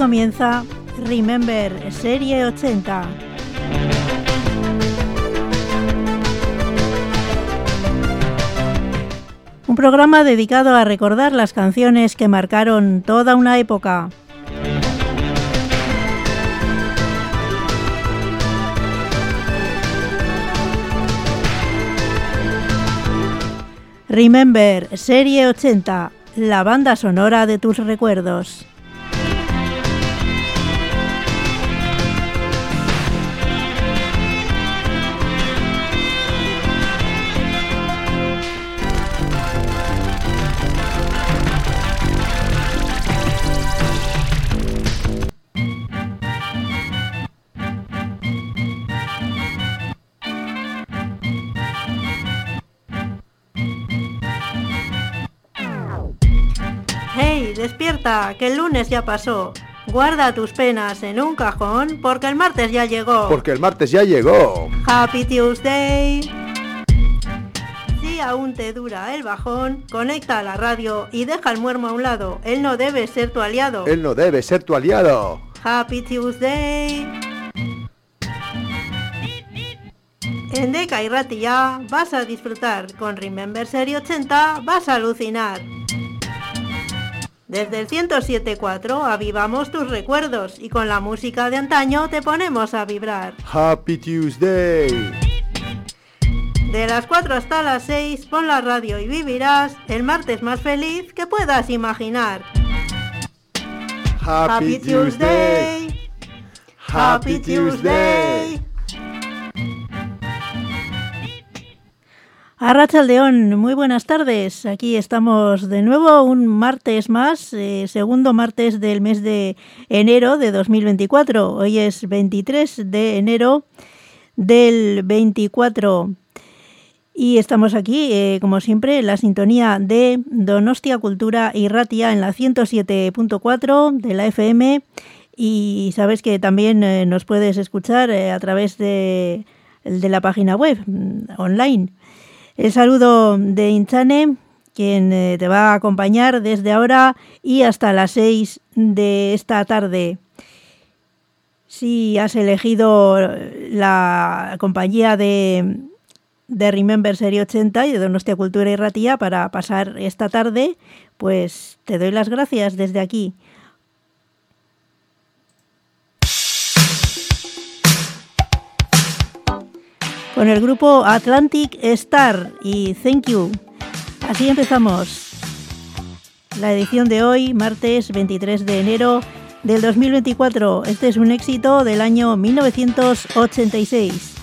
Comienza Remember Serie 80. Un programa dedicado a recordar las canciones que marcaron toda una época. Remember Serie 80, la banda sonora de tus recuerdos. Que el lunes ya pasó. Guarda tus penas en un cajón porque el martes ya llegó. Porque el martes ya llegó. Happy Tuesday. Si aún te dura el bajón, conecta a la radio y deja el muermo a un lado. Él no debe ser tu aliado. Él no debe ser tu aliado. Happy Tuesday. En Deca y Ratilla vas a disfrutar. Con Remember Serie 80 vas a alucinar. Desde el 107.4 avivamos tus recuerdos y con la música de antaño te ponemos a vibrar. Happy Tuesday. De las 4 hasta las 6 pon la radio y vivirás el martes más feliz que puedas imaginar. Happy, Tuesday. Happy Tuesday. Arrachaldeón, muy buenas tardes. Aquí estamos de nuevo un martes más, eh, segundo martes del mes de enero de 2024. Hoy es 23 de enero del 24. Y estamos aquí, eh, como siempre, en la sintonía de Donostia Cultura y Ratia en la 107.4 de la FM. Y sabes que también eh, nos puedes escuchar a través de, de la página web mm, online. El saludo de Inchane, quien eh, te va a acompañar desde ahora y hasta las 6 de esta tarde. Si has elegido la compañía de, de Remember Serie 80 y de Donostia Cultura y Ratía para pasar esta tarde, pues te doy las gracias desde aquí. Con el grupo Atlantic Star y Thank You. Así empezamos la edición de hoy, martes 23 de enero del 2024. Este es un éxito del año 1986.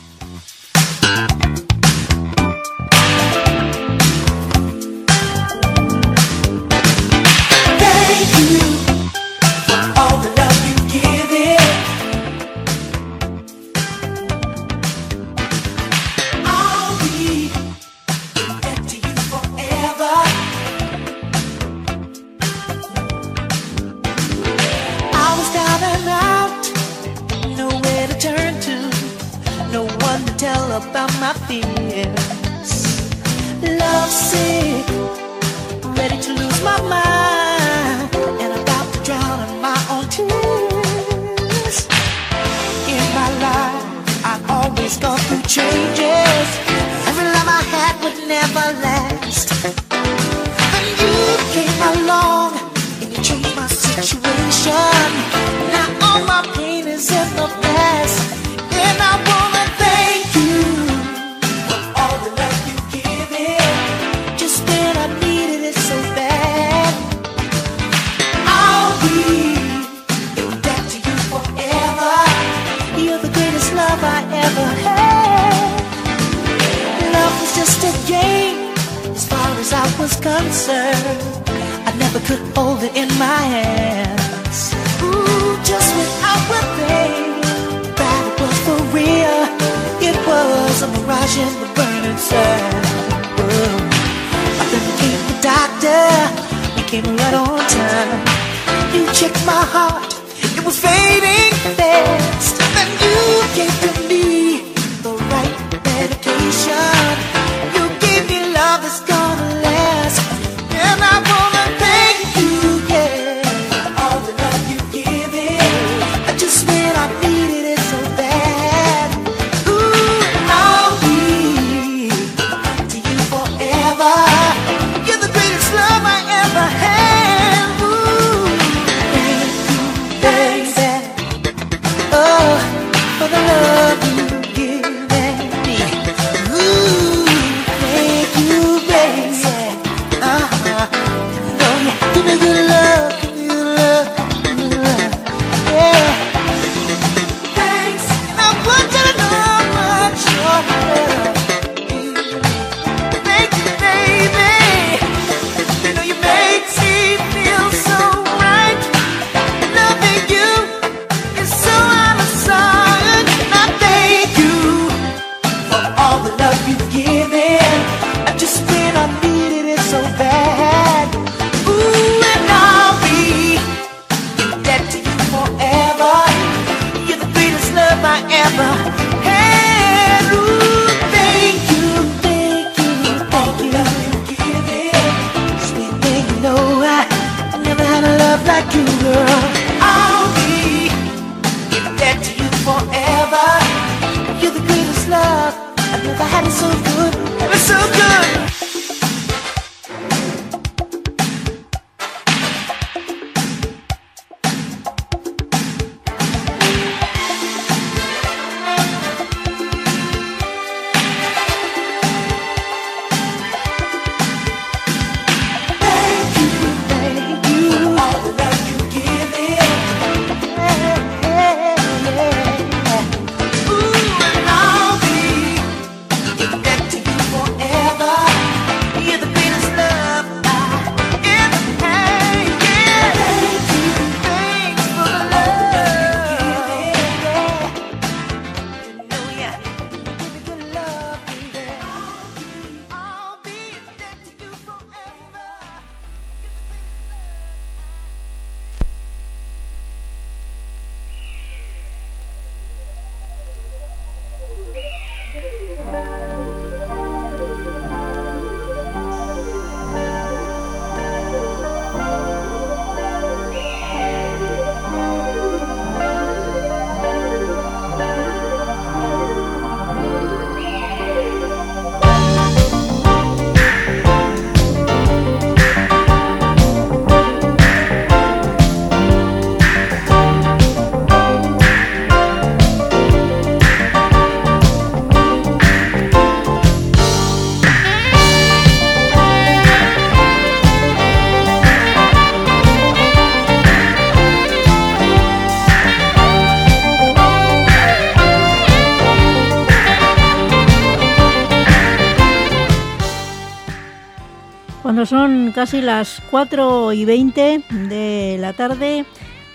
Casi las 4 y 20 de la tarde,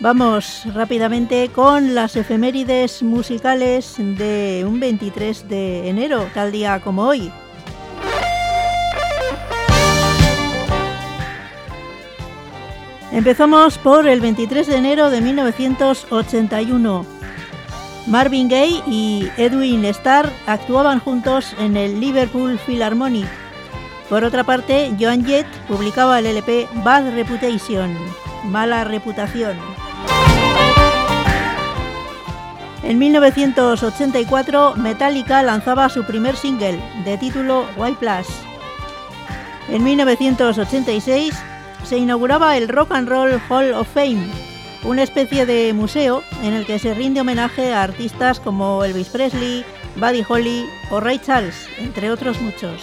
vamos rápidamente con las efemérides musicales de un 23 de enero, tal día como hoy. Empezamos por el 23 de enero de 1981. Marvin Gaye y Edwin Starr actuaban juntos en el Liverpool Philharmonic. Por otra parte, Joan Jett publicaba el LP Bad Reputation, mala reputación. En 1984, Metallica lanzaba su primer single, de título White Plus. En 1986, se inauguraba el Rock and Roll Hall of Fame, una especie de museo en el que se rinde homenaje a artistas como Elvis Presley, Buddy Holly o Ray Charles, entre otros muchos.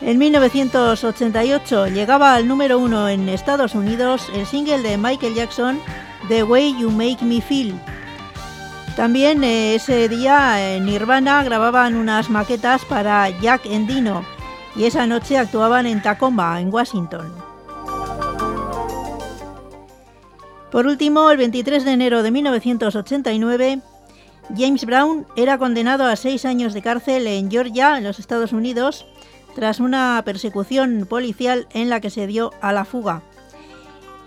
En 1988 llegaba al número uno en Estados Unidos el single de Michael Jackson, The Way You Make Me Feel. También eh, ese día en Nirvana grababan unas maquetas para Jack Endino y esa noche actuaban en Tacoma, en Washington. Por último, el 23 de enero de 1989, James Brown era condenado a seis años de cárcel en Georgia, en los Estados Unidos, tras una persecución policial en la que se dio a la fuga.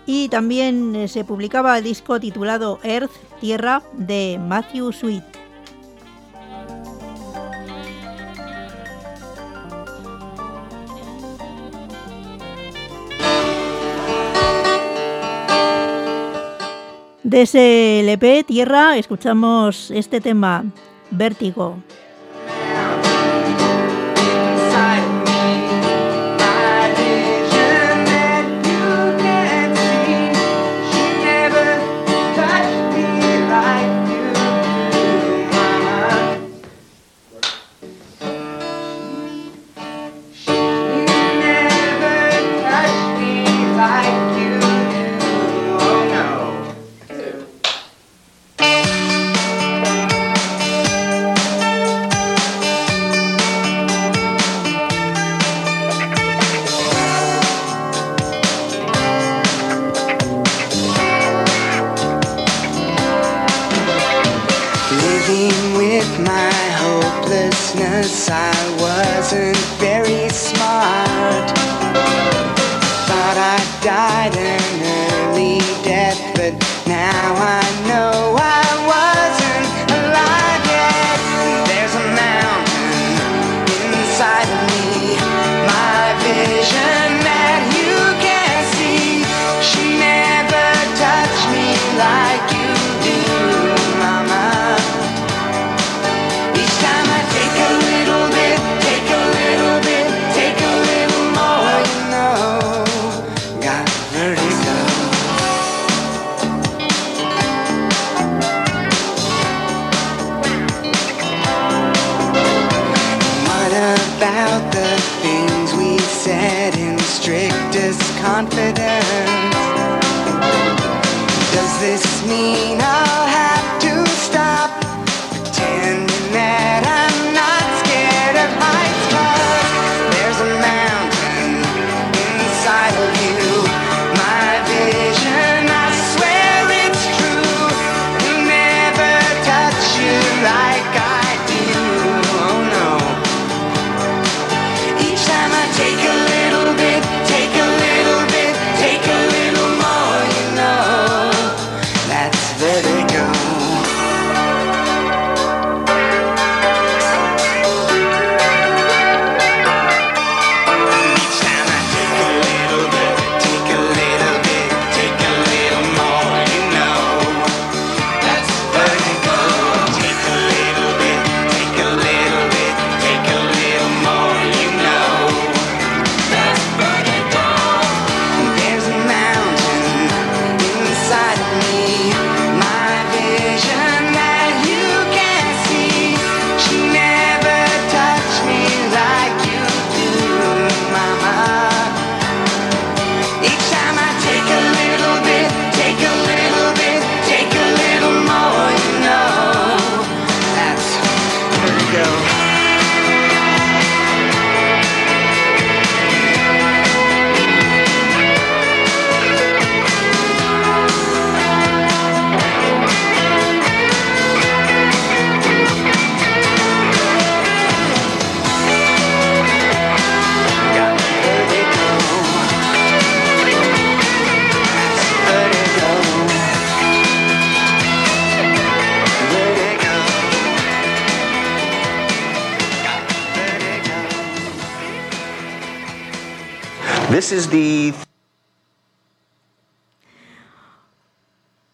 Y también eh, se publicaba el disco titulado Earth, Tierra, de Matthew Sweet. De ese LP Tierra escuchamos este tema, Vértigo.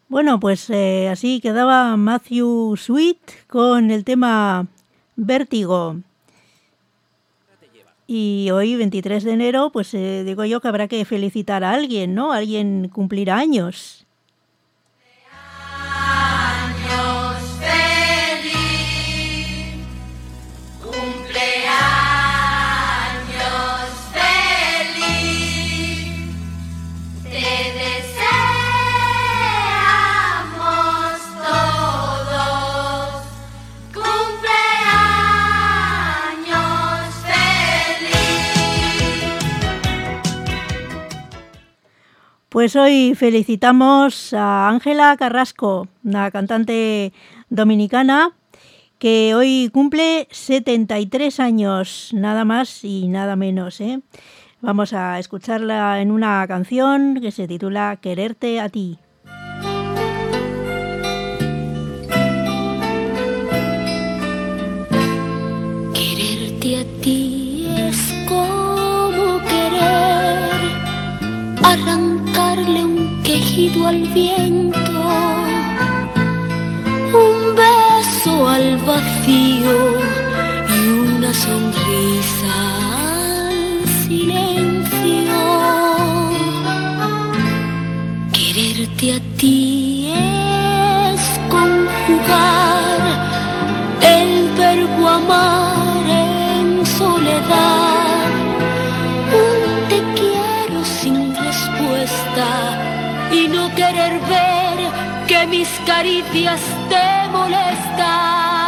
Bueno, pues eh, así quedaba Matthew Sweet con el tema Vértigo. Y hoy, 23 de enero, pues eh, digo yo que habrá que felicitar a alguien, ¿no? Alguien cumplirá años. Pues hoy felicitamos a Ángela Carrasco, una cantante dominicana que hoy cumple 73 años, nada más y nada menos. ¿eh? Vamos a escucharla en una canción que se titula Quererte a ti. Quererte a ti es como querer arrancar tejido al viento, un beso al vacío y una sonrisa al silencio. Quererte a ti mis caricias te molestan.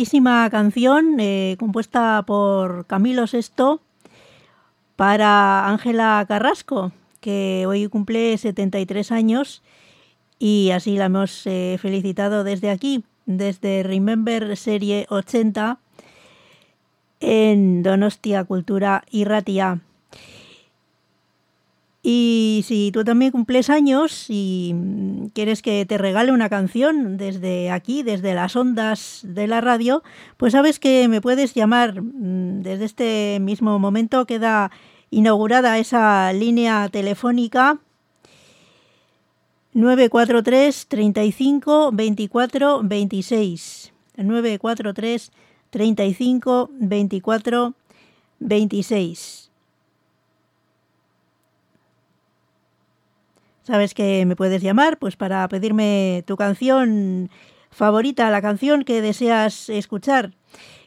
Bellísima canción eh, compuesta por Camilo VI para Ángela Carrasco, que hoy cumple 73 años y así la hemos eh, felicitado desde aquí, desde Remember Serie 80 en Donostia Cultura y Ratia. Y si tú también cumples años y mm, quieres que te regale una canción desde aquí, desde las ondas de la radio, pues sabes que me puedes llamar. mm, Desde este mismo momento queda inaugurada esa línea telefónica 943 35 24 26. 943 35 24 26. Sabes que me puedes llamar pues para pedirme tu canción favorita, la canción que deseas escuchar.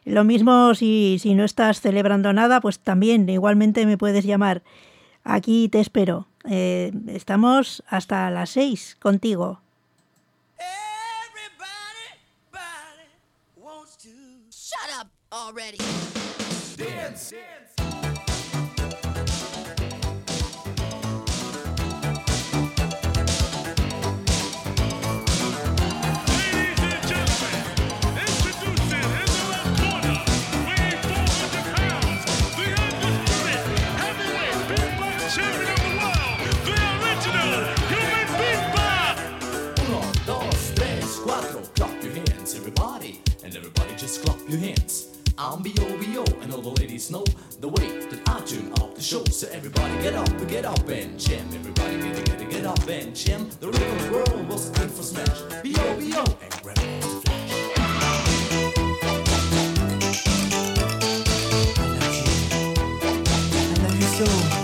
Lo mismo si, si no estás celebrando nada, pues también igualmente me puedes llamar. Aquí te espero. Eh, estamos hasta las seis contigo. Everybody, body wants to Shut up already. dance. Ladies just clap your hands. I'm B.O.B.O. and all the ladies know the way that I tune up the show. So everybody get up, get up and jam. Everybody get, get, get up and jam. The rhythm world was in for smash. B.O.B.O. and grab it flash. I love you so.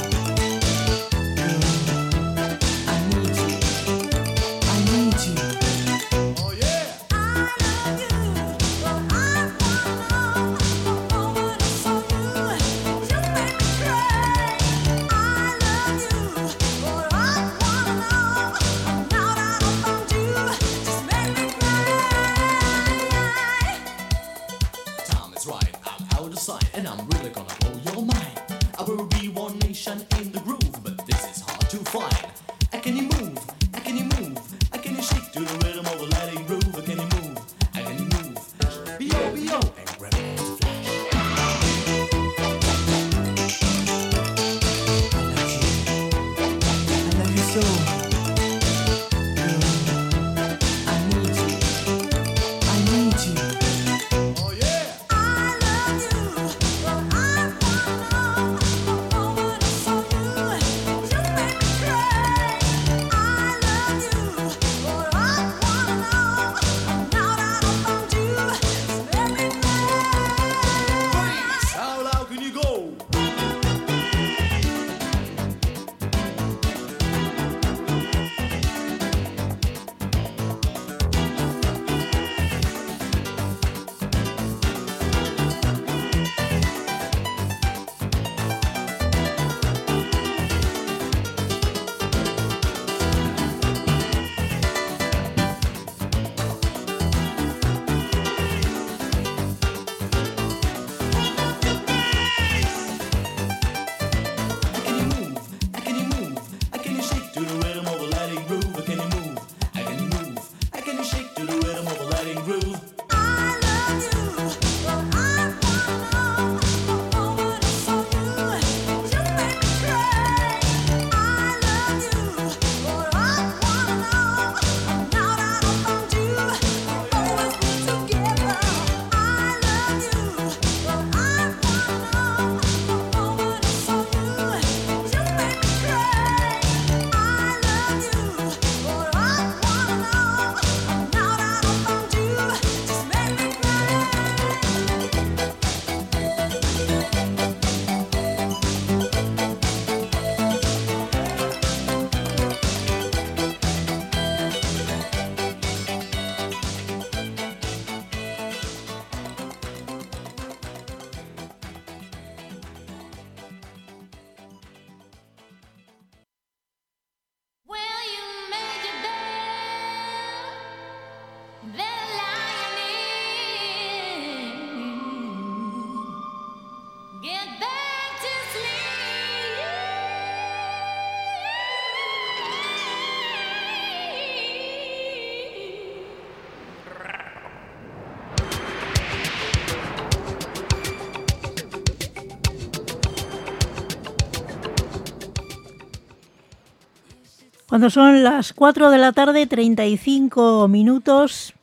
Cuando son las 4 de la tarde, 35 minutos,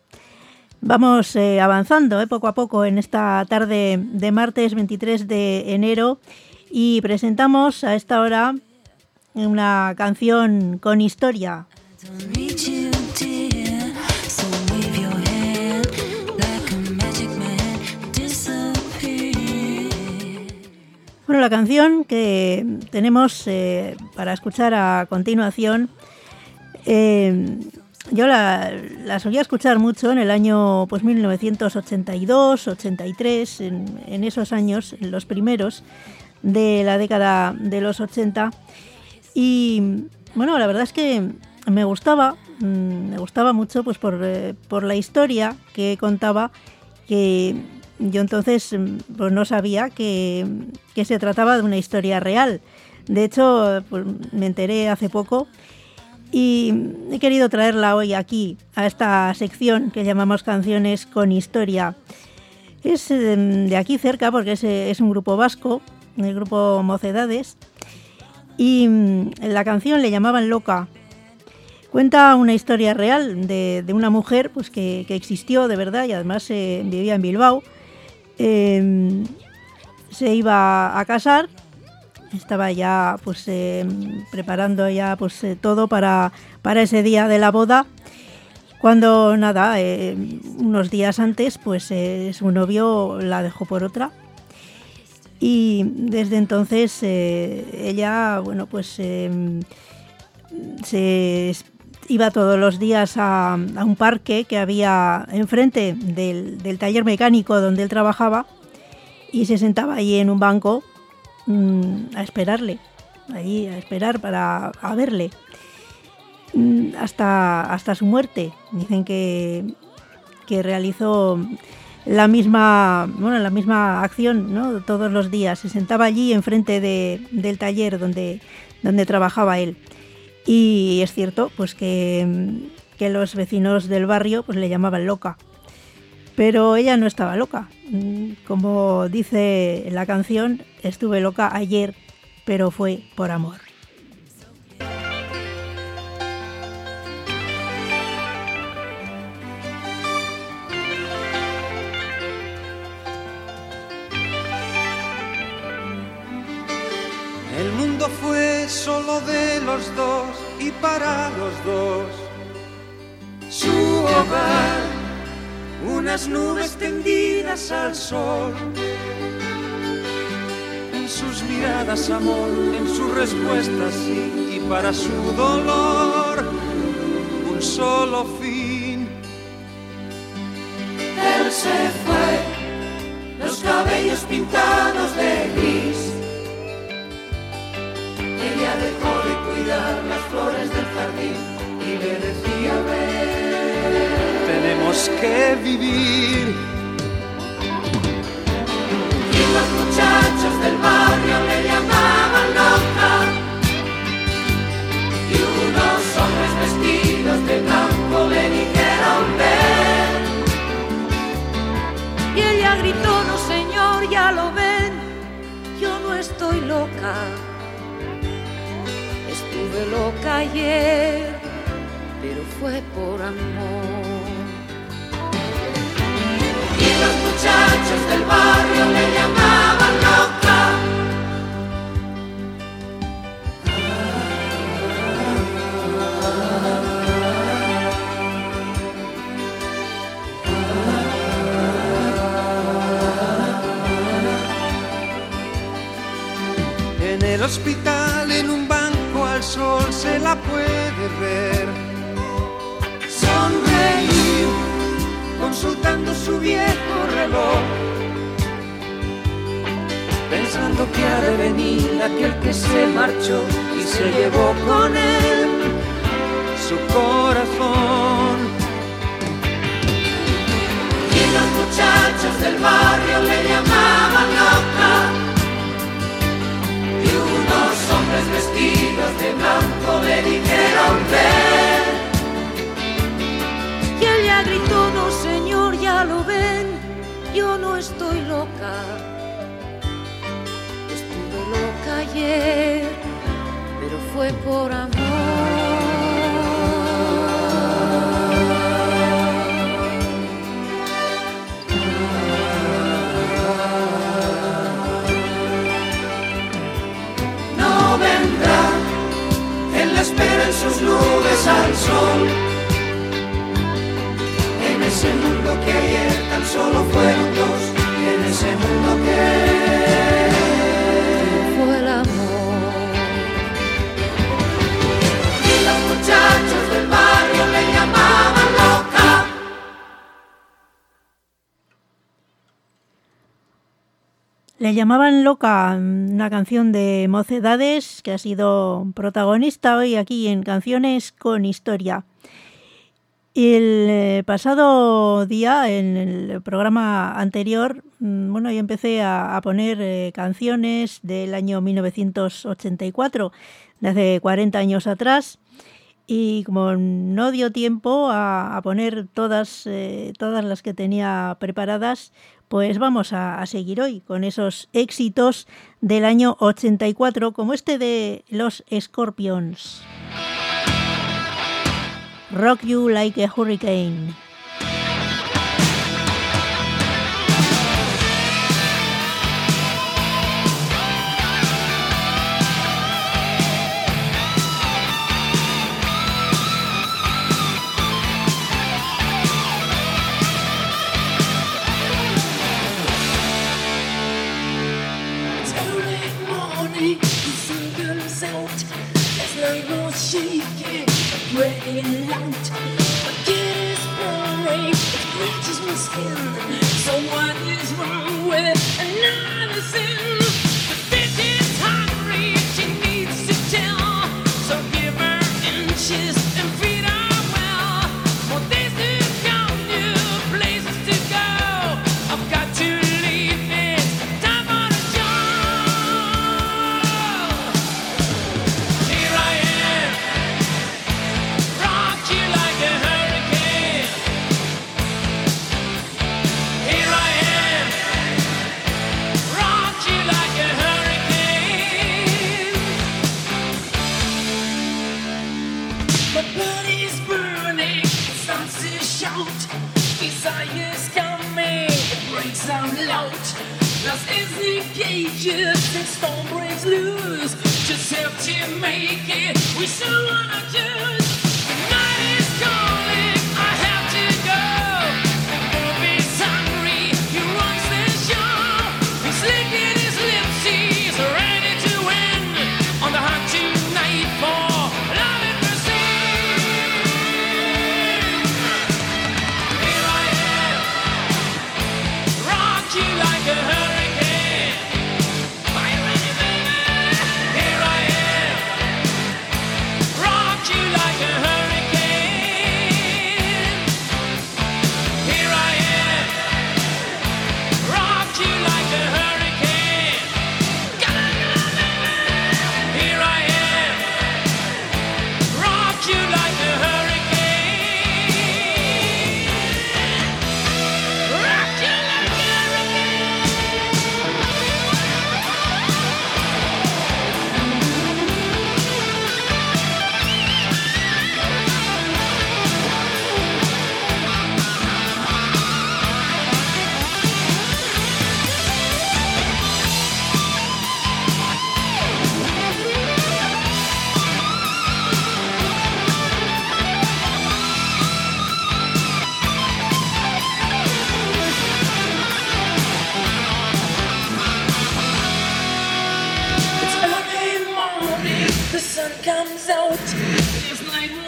vamos eh, avanzando eh, poco a poco en esta tarde de martes 23 de enero y presentamos a esta hora una canción con historia. Bueno, la canción que tenemos eh, para escuchar a continuación, eh, yo la, solía escuchar mucho en el año pues 1982, 83, en, en esos años, en los primeros de la década de los 80. Y bueno, la verdad es que me gustaba, mm, me gustaba mucho pues por, eh, por la historia que contaba, que yo entonces mm, pues no sabía que, que se trataba de una historia real. De hecho, pues, me enteré hace poco y he querido traerla hoy aquí, a esta sección que llamamos Canciones con Historia. Es eh, de aquí cerca porque es, eh, es un grupo vasco, el grupo Mocedades, y mm, la canción le llamaban Loca. Cuenta una historia real de, de una mujer pues, que, que existió de verdad y además eh, vivía en Bilbao. Eh, se iba a casar, estaba ya pues eh, preparando ya pues eh, todo para, para ese día de la boda. Cuando nada, eh, unos días antes, pues eh, su novio la dejó por otra. Y desde entonces eh, ella, bueno, pues se iba todos los días a, un parque que había enfrente del, del taller mecánico donde él trabajaba y se sentaba allí en un banco mm, a esperarle, allí a esperar para a verle mm, hasta, hasta su muerte. Dicen que, que realizó la misma, bueno, la misma acción ¿no? todos los días. Se sentaba allí enfrente de, del taller donde, donde trabajaba él. Y es cierto pues que, mm, que los vecinos del barrio pues le llamaban loca. Pero ella no estaba loca. Mm, Como dice la canción, estuve loca ayer, pero fue por amor. Solo de los dos y para los dos. Su hogar, unas nubes tendidas al sol. En sus miradas amor, en sus respuestas sí, y para su dolor, un solo fin. Él se fue, los cabellos pintados de gris. Ella dejó de cuidar las flores del jardín y le decía ven. Tenemos que vivir. Y los muchachos del barrio le llamaban loca. Y unos hombres vestidos de blanco le dijeron ven. Y ella gritó, no señor, ya lo ven, yo no estoy loca. Estuve loca ayer, pero fue por amor. Y los muchachos del barrio le llamaban loca. En el hospital, en un al sol se la puede ver. Sonreír, consultando su viejo reloj. Pensando que ha de venir aquel que se marchó y se llevó con él su corazón. Y los muchachos del barrio le llamaban loca. Unos hombres vestidos de blanco le dijeron ven. Y ella gritó, no señor, ya lo ven, yo no estoy loca. Estuve loca ayer, pero fue por amor. nubes al sol. En ese mundo que ayer tan solo fueron dos, en ese mundo que Le llamaban loca, una canción de Mocedades que ha sido protagonista hoy aquí en Canciones con Historia. El eh, pasado día, en el programa anterior, mm, bueno, yo empecé a, poner eh, canciones del año 1984, de hace 40 años atrás, y como no dio tiempo a, poner todas, eh, todas las que tenía preparadas, pues vamos a, seguir hoy con esos éxitos del año 84, como este de los Scorpions. Rock You Like a Hurricane. cages and storm breaks loose. Just have to make it. We still wanna just.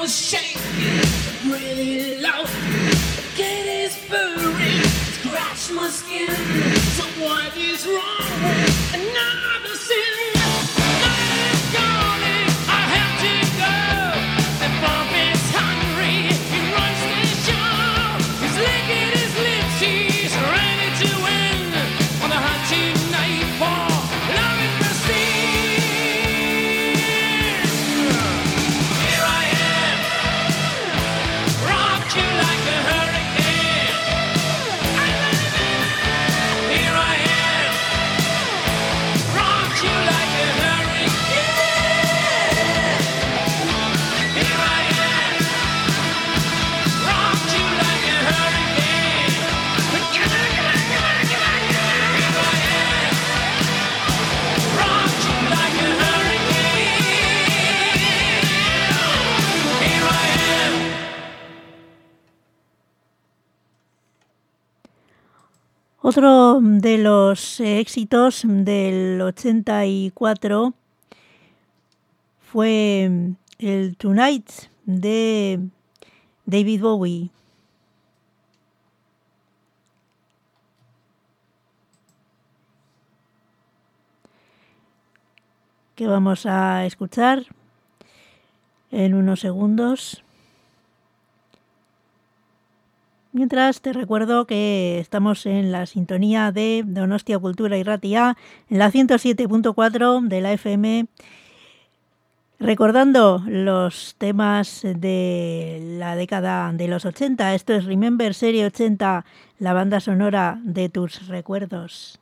shake it really low. Otro de los eh, éxitos del 84 fue mm, el Tonight de David Bowie. que vamos a escuchar en unos segundos. Mientras te recuerdo que estamos en la sintonía de Donostia Cultura y Ratia, en la 107.4 de la FM, recordando los temas de la década de los 80. Esto es Remember Serie 80, la banda sonora de tus recuerdos.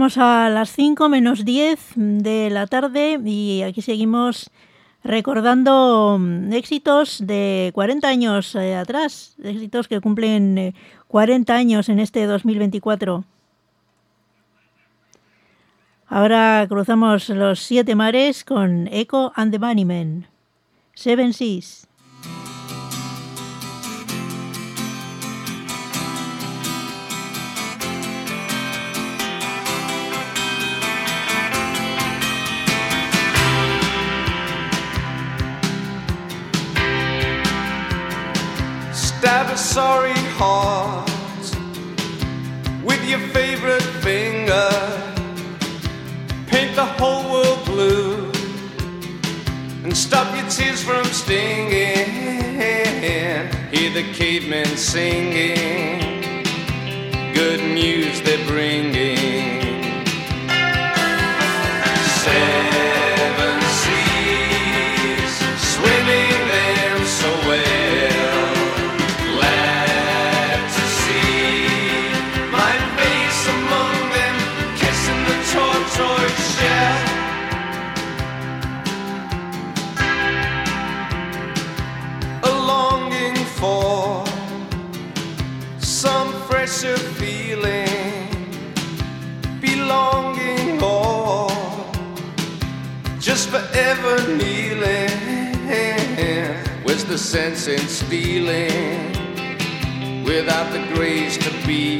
Llegamos a las 5 menos 10 de la tarde y aquí seguimos recordando mm, éxitos de 40 años eh, atrás, éxitos que cumplen eh, 40 años en este 2024. Ahora cruzamos los siete mares con Echo and the Bunnymen. Seven Seas. Sorry heart with your favorite finger. Paint the whole world blue and stop your tears from stinging. Hear the cavemen singing, good news they're bringing. Sense in stealing without the grace to be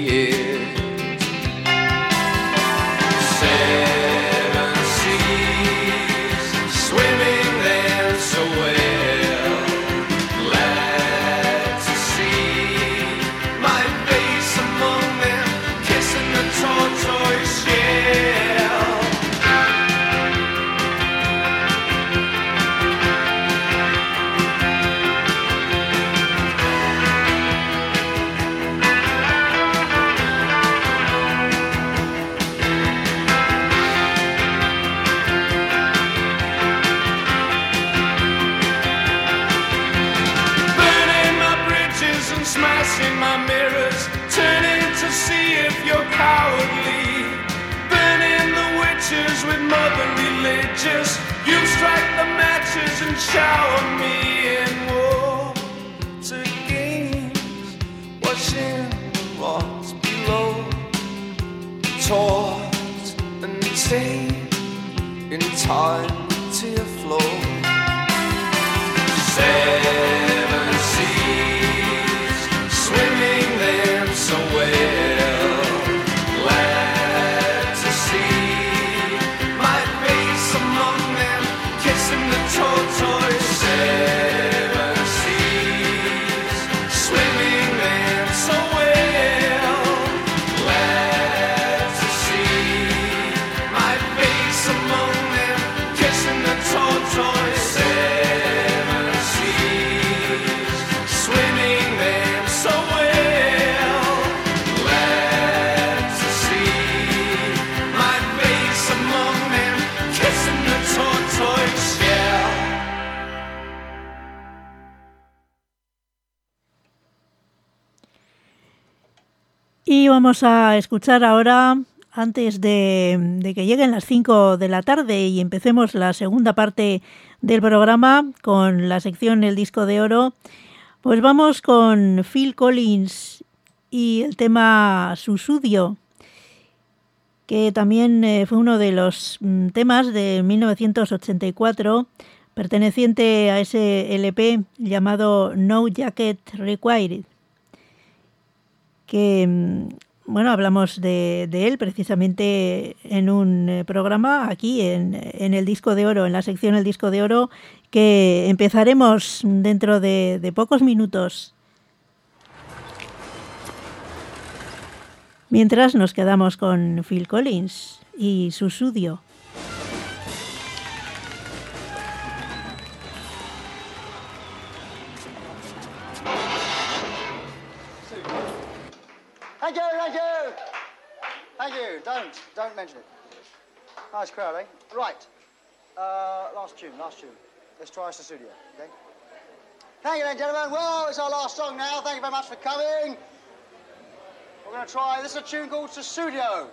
vamos a escuchar ahora, antes de, que lleguen las 5 de la tarde y empecemos la segunda parte del programa con la sección El Disco de Oro, pues vamos con Phil Collins y el tema Susudio, que también eh, fue uno de los mm, temas de 1984, perteneciente a ese LP llamado No Jacket Required que, mm, bueno, hablamos de, él precisamente en un eh, programa aquí en, en el Disco de Oro, en la sección El Disco de Oro, que empezaremos dentro de, de pocos minutos. Mientras nos quedamos con Phil Collins y su sudio. Thank you. Don't, don't mention it. Nice crowd, eh? Right. Uh, last tune, last tune. Let's try us the Studio, okay? Thank you then, gentlemen. Well, it's our last song now. Thank you very much for coming. We're going to try, this is a tune called Studio.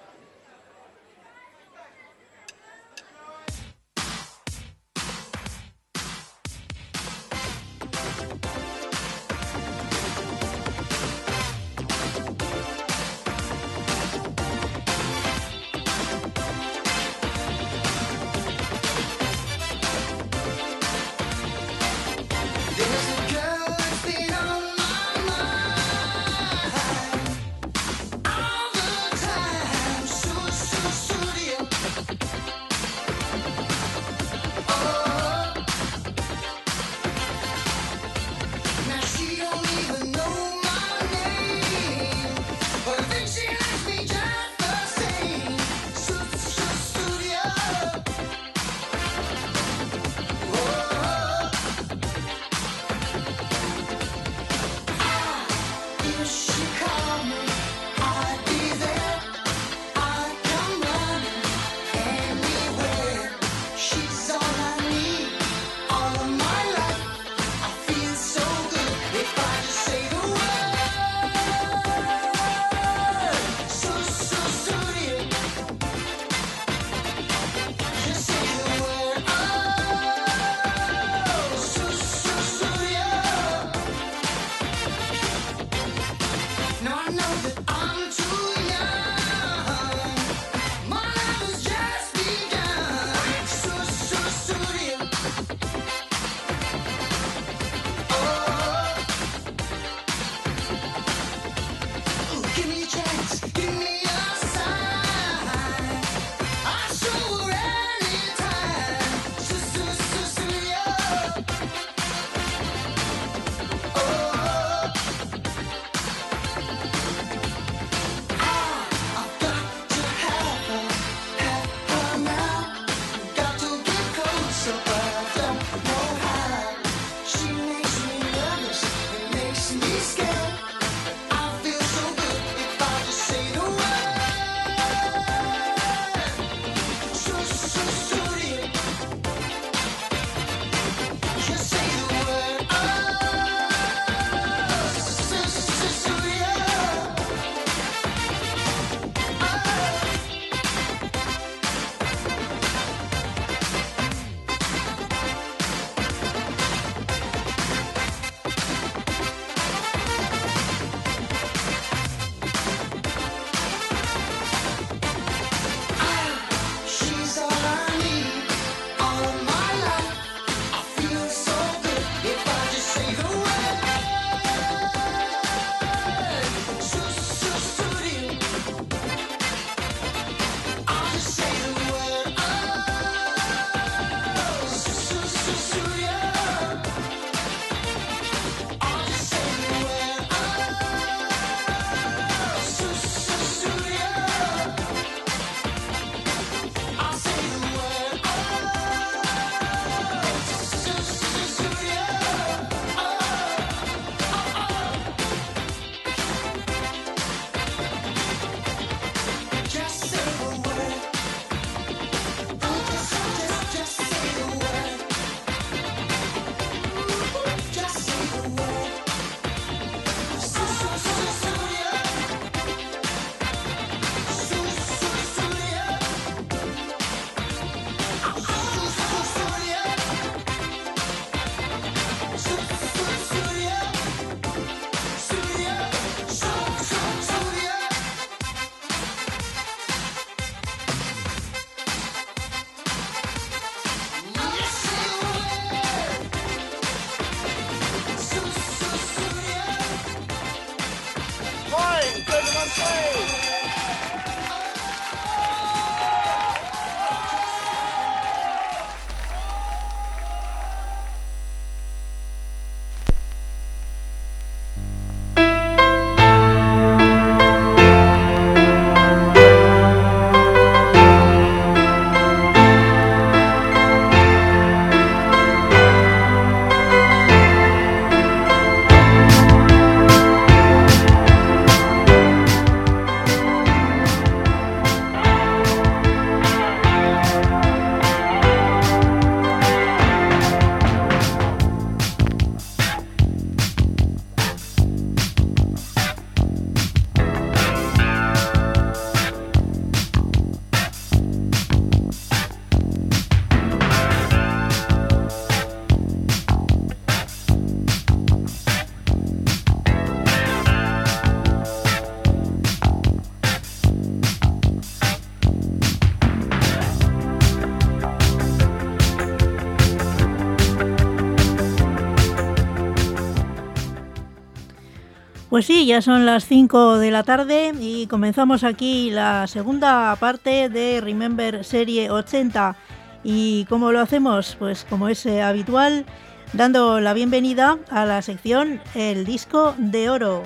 Pues sí, ya son las 5 de la tarde y comenzamos aquí la segunda parte de Remember Serie 80. ¿Y cómo lo hacemos? Pues como es eh, habitual, dando la bienvenida a la sección El Disco de Oro.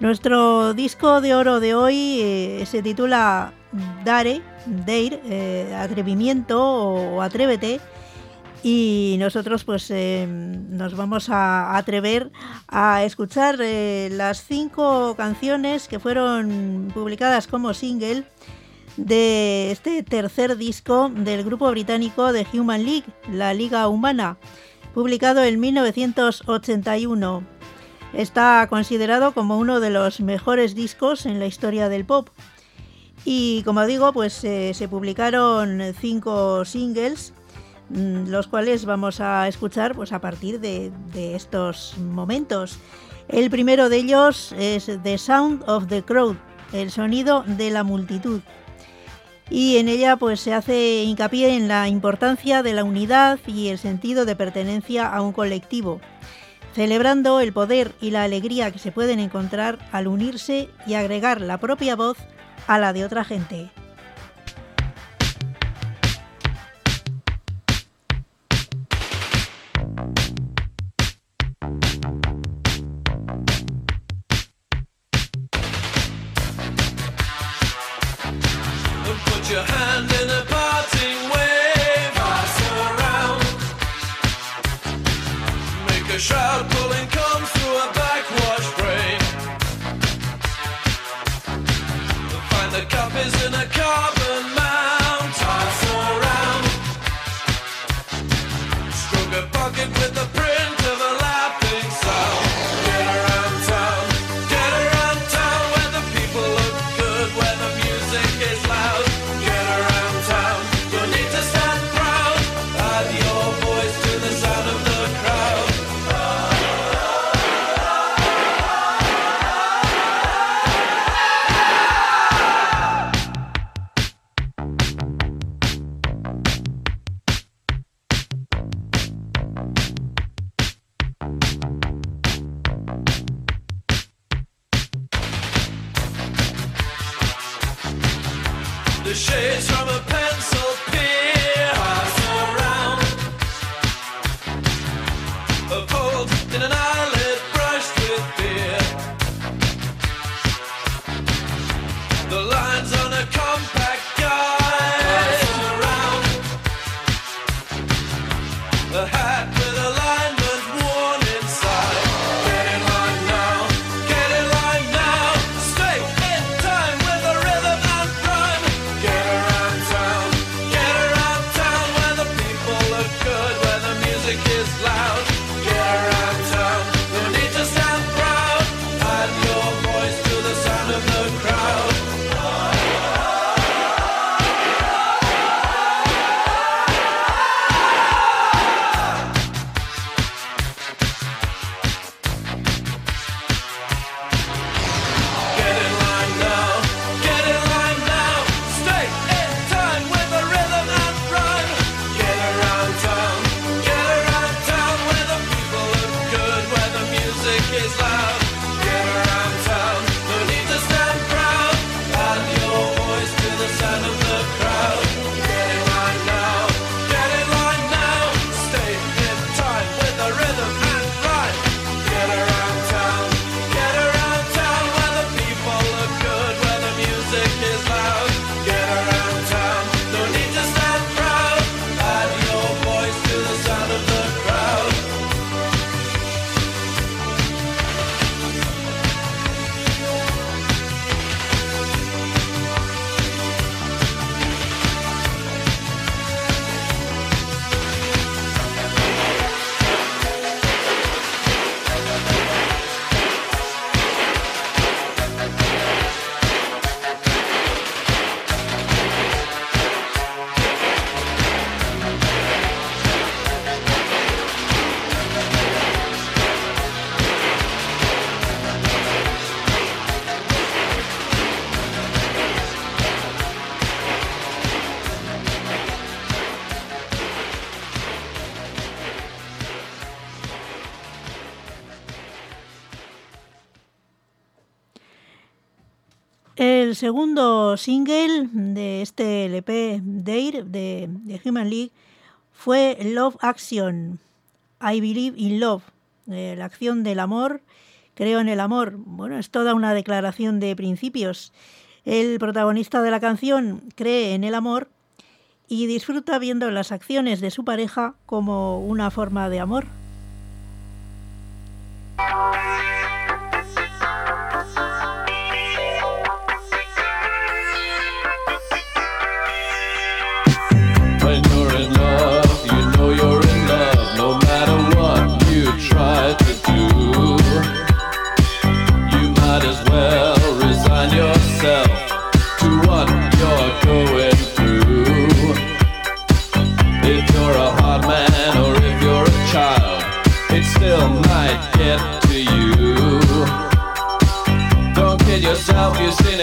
Nuestro disco de oro de hoy eh, se titula Dare, Dare, eh, atrevimiento o atrévete. Y nosotros pues eh, nos vamos a atrever a escuchar eh, las cinco canciones que fueron publicadas como single de este tercer disco del grupo británico de Human League, la Liga Humana, publicado en 1981. Está considerado como uno de los mejores discos en la historia del pop. Y como digo, pues eh, se publicaron cinco singles, los cuales vamos a escuchar pues, a partir de, de estos momentos. El primero de ellos es The Sound of the Crowd, el sonido de la multitud. Y en ella pues se hace hincapié en la importancia de la unidad y el sentido de pertenencia a un colectivo, celebrando el poder y la alegría que se pueden encontrar al unirse y agregar la propia voz a la de otra gente. segundo single de este LP Dare de, de Human League fue Love Action, I Believe in Love, eh, la acción del amor, creo en el amor. Bueno, es toda una declaración de principios. El protagonista de la canción cree en el amor y disfruta viendo las acciones de su pareja como una forma de amor.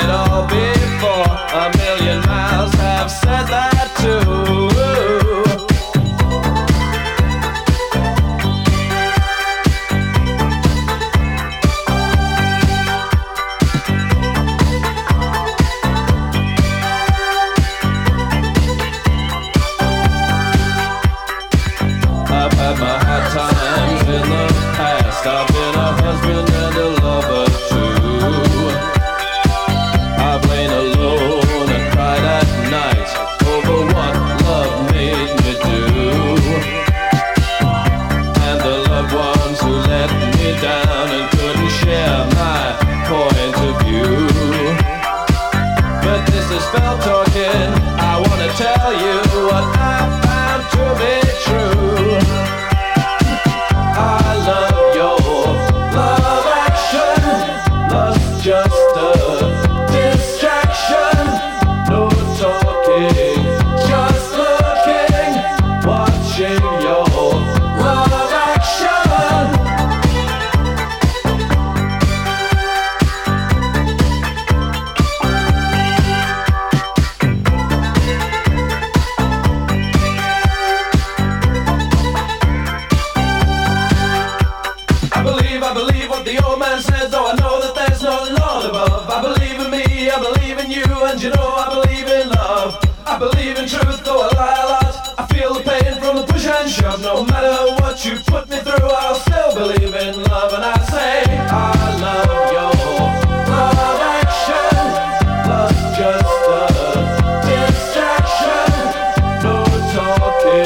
it all be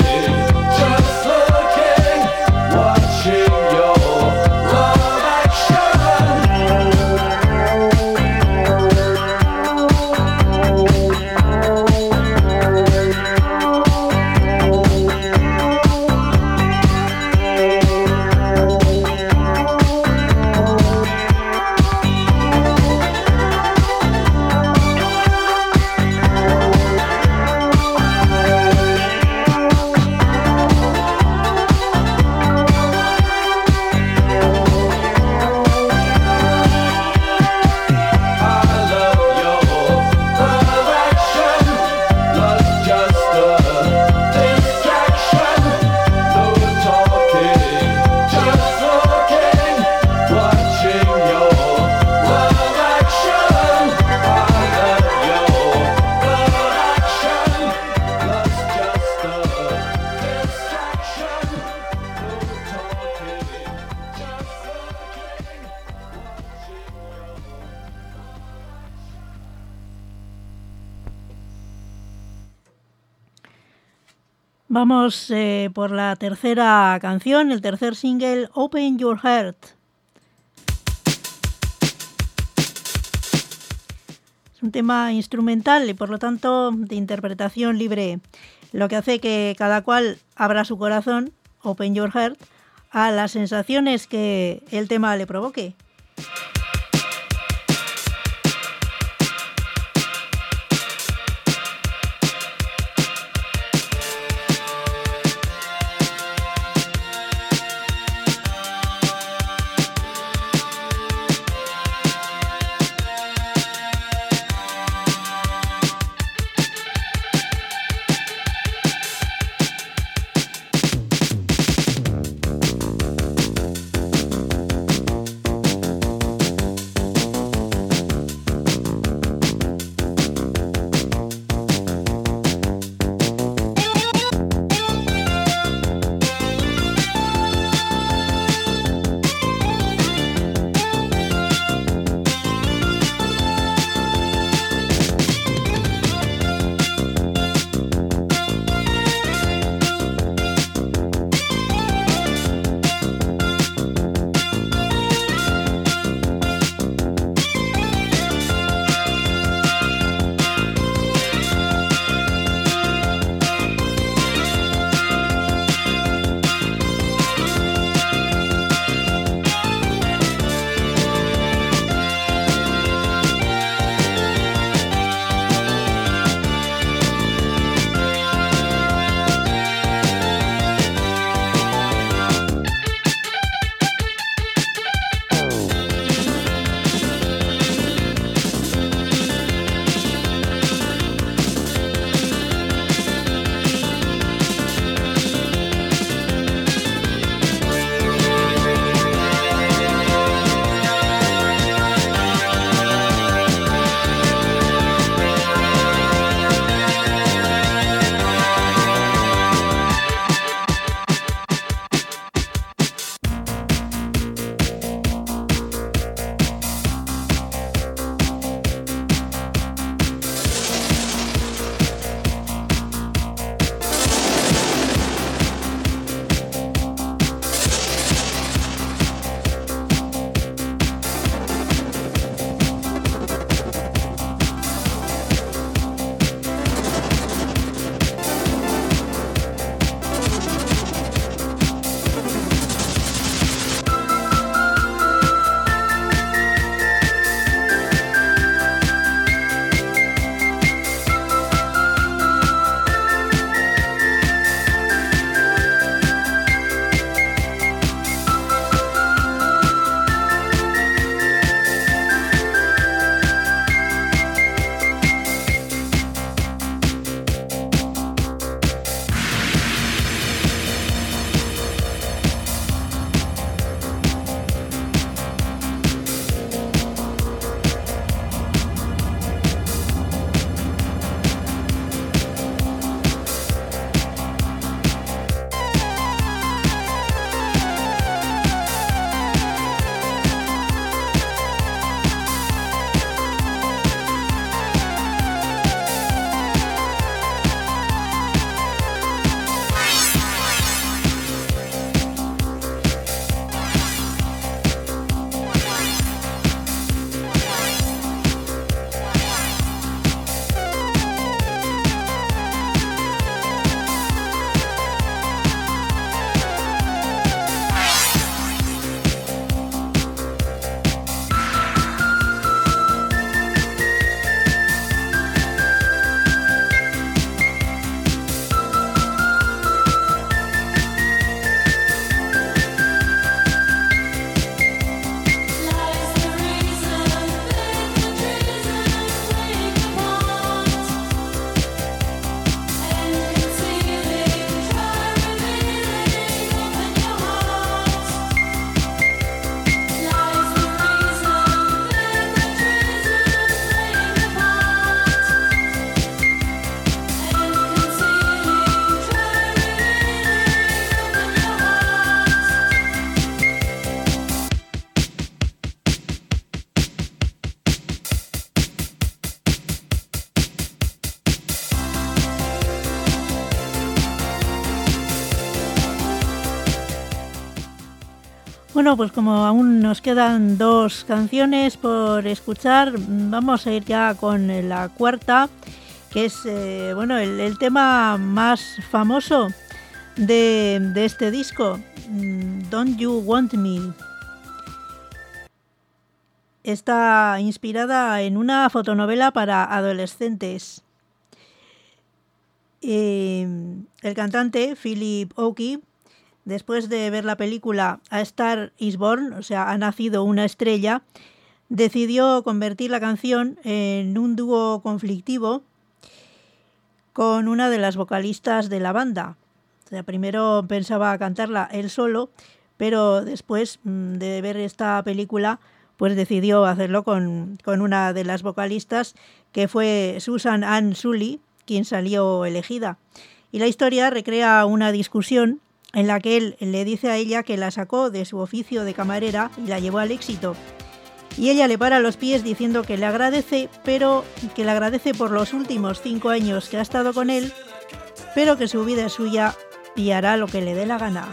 yeah. Eh, por la tercera canción, el tercer single, Open Your Heart. Es un tema instrumental y por lo tanto de interpretación libre, lo que hace que cada cual abra su corazón, Open Your Heart, a las sensaciones que el tema le provoque. Bueno, pues como aún nos quedan dos canciones por escuchar, vamos a ir ya con la cuarta, que es eh, bueno el, tema más famoso de, de este disco, mm, Don't You Want Me. Está inspirada en una fotonovela para adolescentes. Eh, el cantante Philip Oakey, después de ver la película A Star is Born, o sea, ha nacido una estrella, decidió convertir la canción en un dúo conflictivo con una de las vocalistas de la banda. O sea, primero pensaba cantarla él solo, pero después mm, de ver esta película, pues decidió hacerlo con, con una de las vocalistas, que fue Susan Ann Sully, quien salió elegida. Y la historia recrea una discusión en la que él le dice a ella que la sacó de su oficio de camarera y la llevó al éxito. Y ella le para los pies diciendo que le agradece, pero que le agradece por los últimos cinco años que ha estado con él, pero que su vida es suya y hará lo que le dé la gana.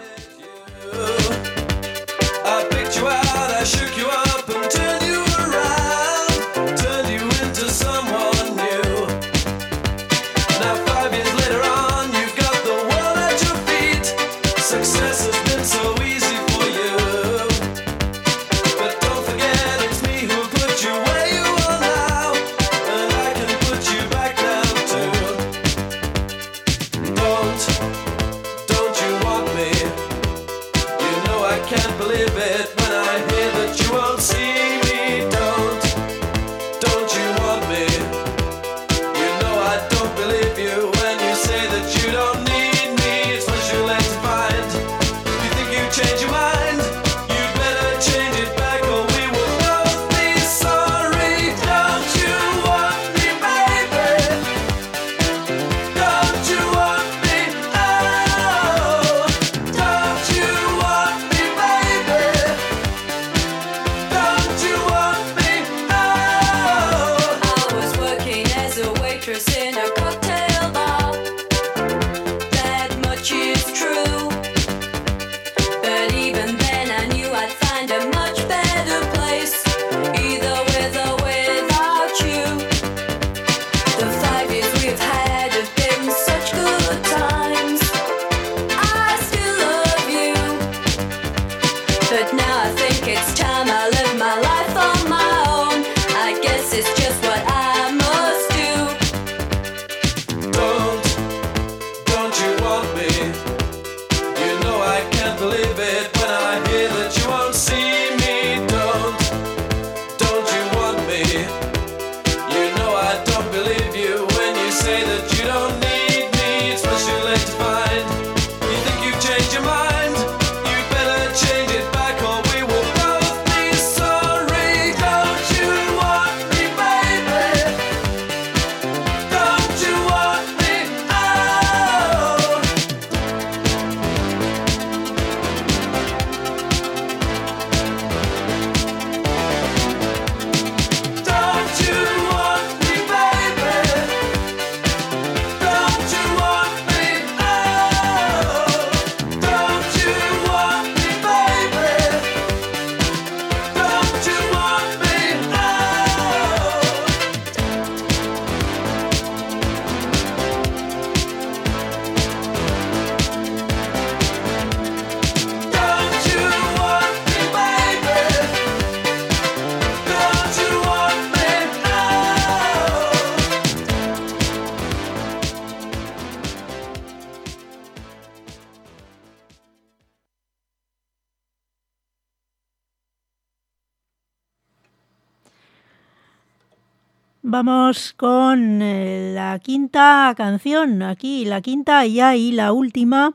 Vamos con eh, la quinta canción, aquí la quinta ya y la última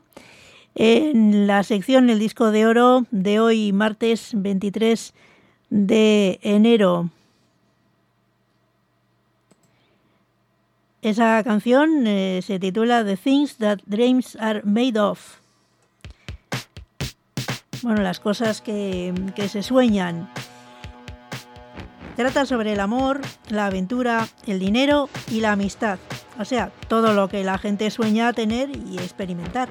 en la sección El disco de oro de hoy martes 23 de enero. Esa canción eh, se titula The Things That Dreams Are Made Of. Bueno, las cosas que, que se sueñan. Trata sobre el amor, la aventura, el dinero y la amistad. O sea, todo lo que la gente sueña tener y experimentar.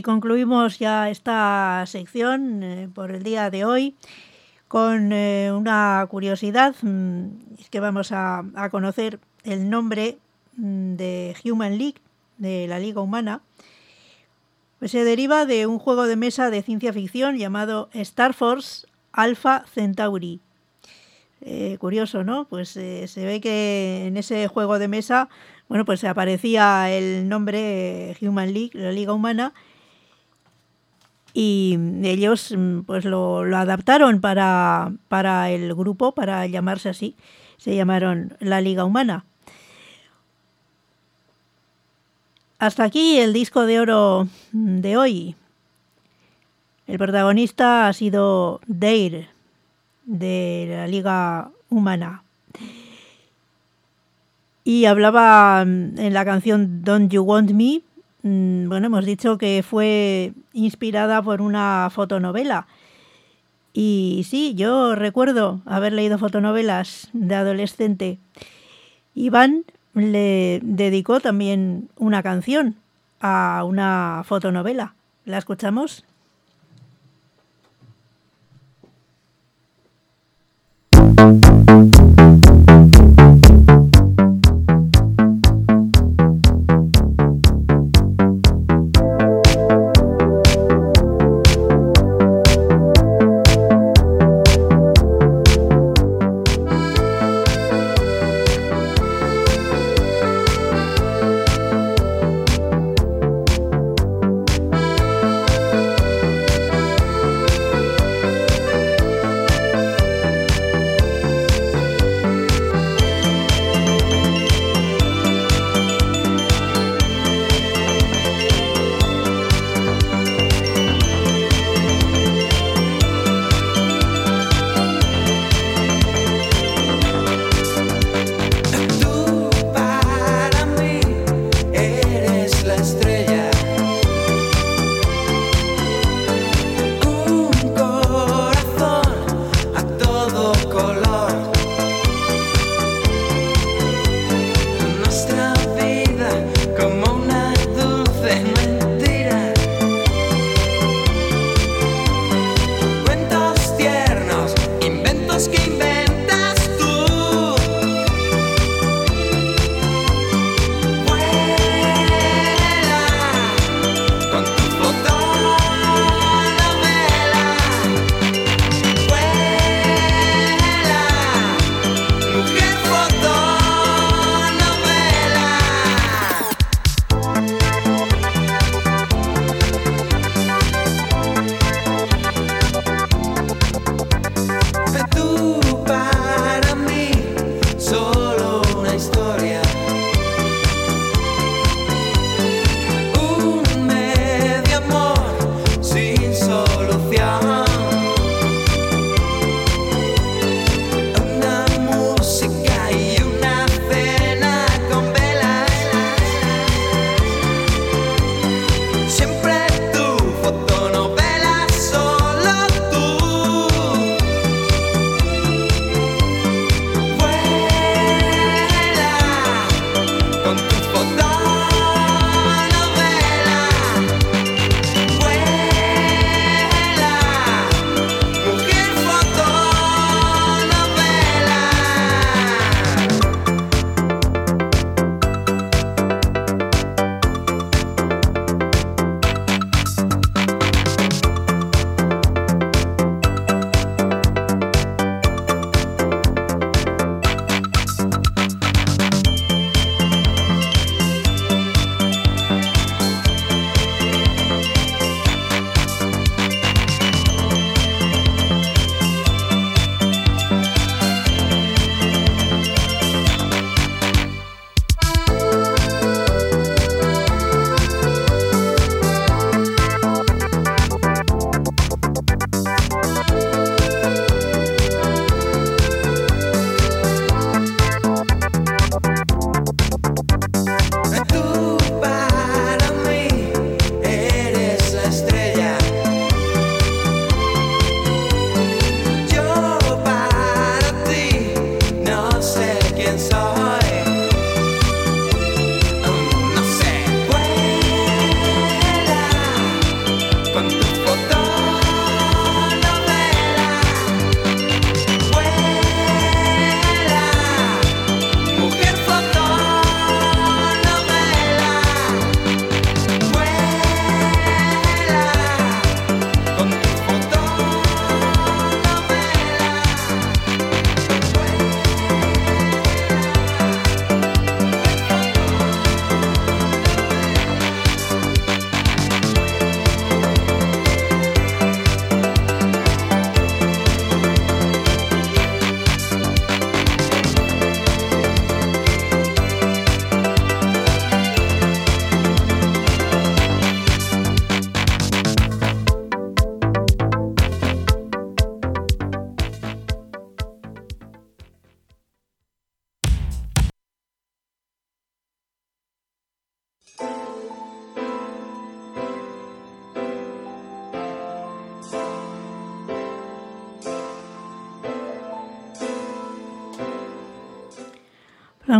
Y concluimos ya esta sección eh, por el día de hoy con eh, una curiosidad. mm, que vamos a, conocer el nombre mm, de Human League, de la Liga Humana. Pues se deriva de un juego de mesa de ciencia ficción llamado Star Force Alpha Centauri. Eh, curioso, ¿no? Pues se ve que en ese juego de mesa, bueno, pues aparecía el nombre Human League, la Liga Humana, y ellos mm, pues lo, adaptaron para, para el grupo, para llamarse así. Se llamaron la Liga Humana. Hasta aquí el disco de oro de hoy. El protagonista ha sido Dare, de la Liga Humana. Y hablaba mm, en la canción Don't You Want Me, bueno, hemos dicho que fue inspirada por una fotonovela. Y sí, yo recuerdo haber leído fotonovelas de adolescente. Iván le dedicó también una canción a una fotonovela. ¿La escuchamos?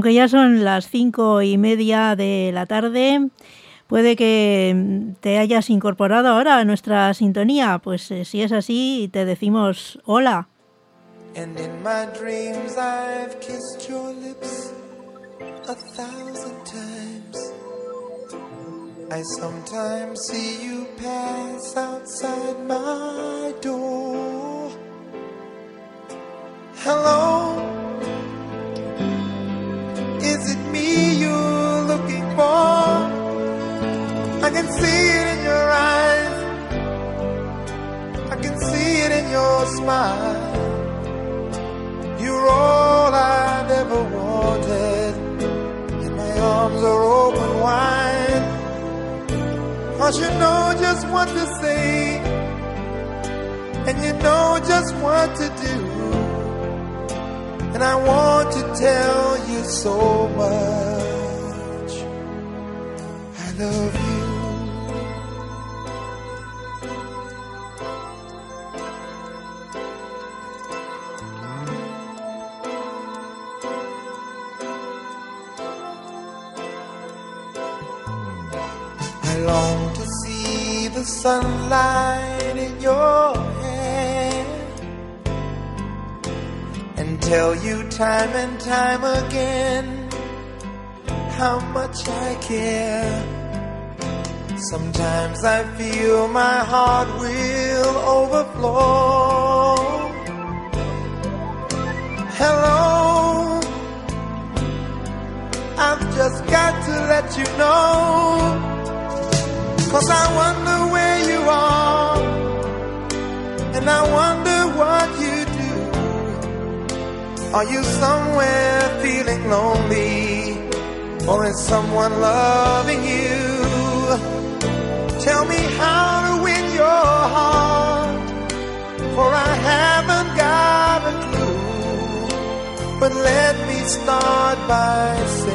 Aunque ya son las cinco y media de la tarde, puede que te hayas incorporado ahora a nuestra sintonía. Pues eh, si es así, te decimos hola. And in my dreams I've kissed your lips a thousand times. I sometimes see you pass outside my door. Hello, for? I can see it in your eyes. I can see it in your smile. You're all I've ever wanted, and my arms are open wide. Cause you know just what to say, and you know just what to do. And I want to tell you so much. I love you. I long to see the sunlight in your hair and tell you time and time again how much I care. Sometimes I feel my heart will overflow. Hello, I've just got to let you know. Cause I wonder where you are, and I wonder what you do. Are you somewhere feeling lonely, or is someone loving you? Tell me how to win your heart, for I haven't got a clue. But let me start by saying,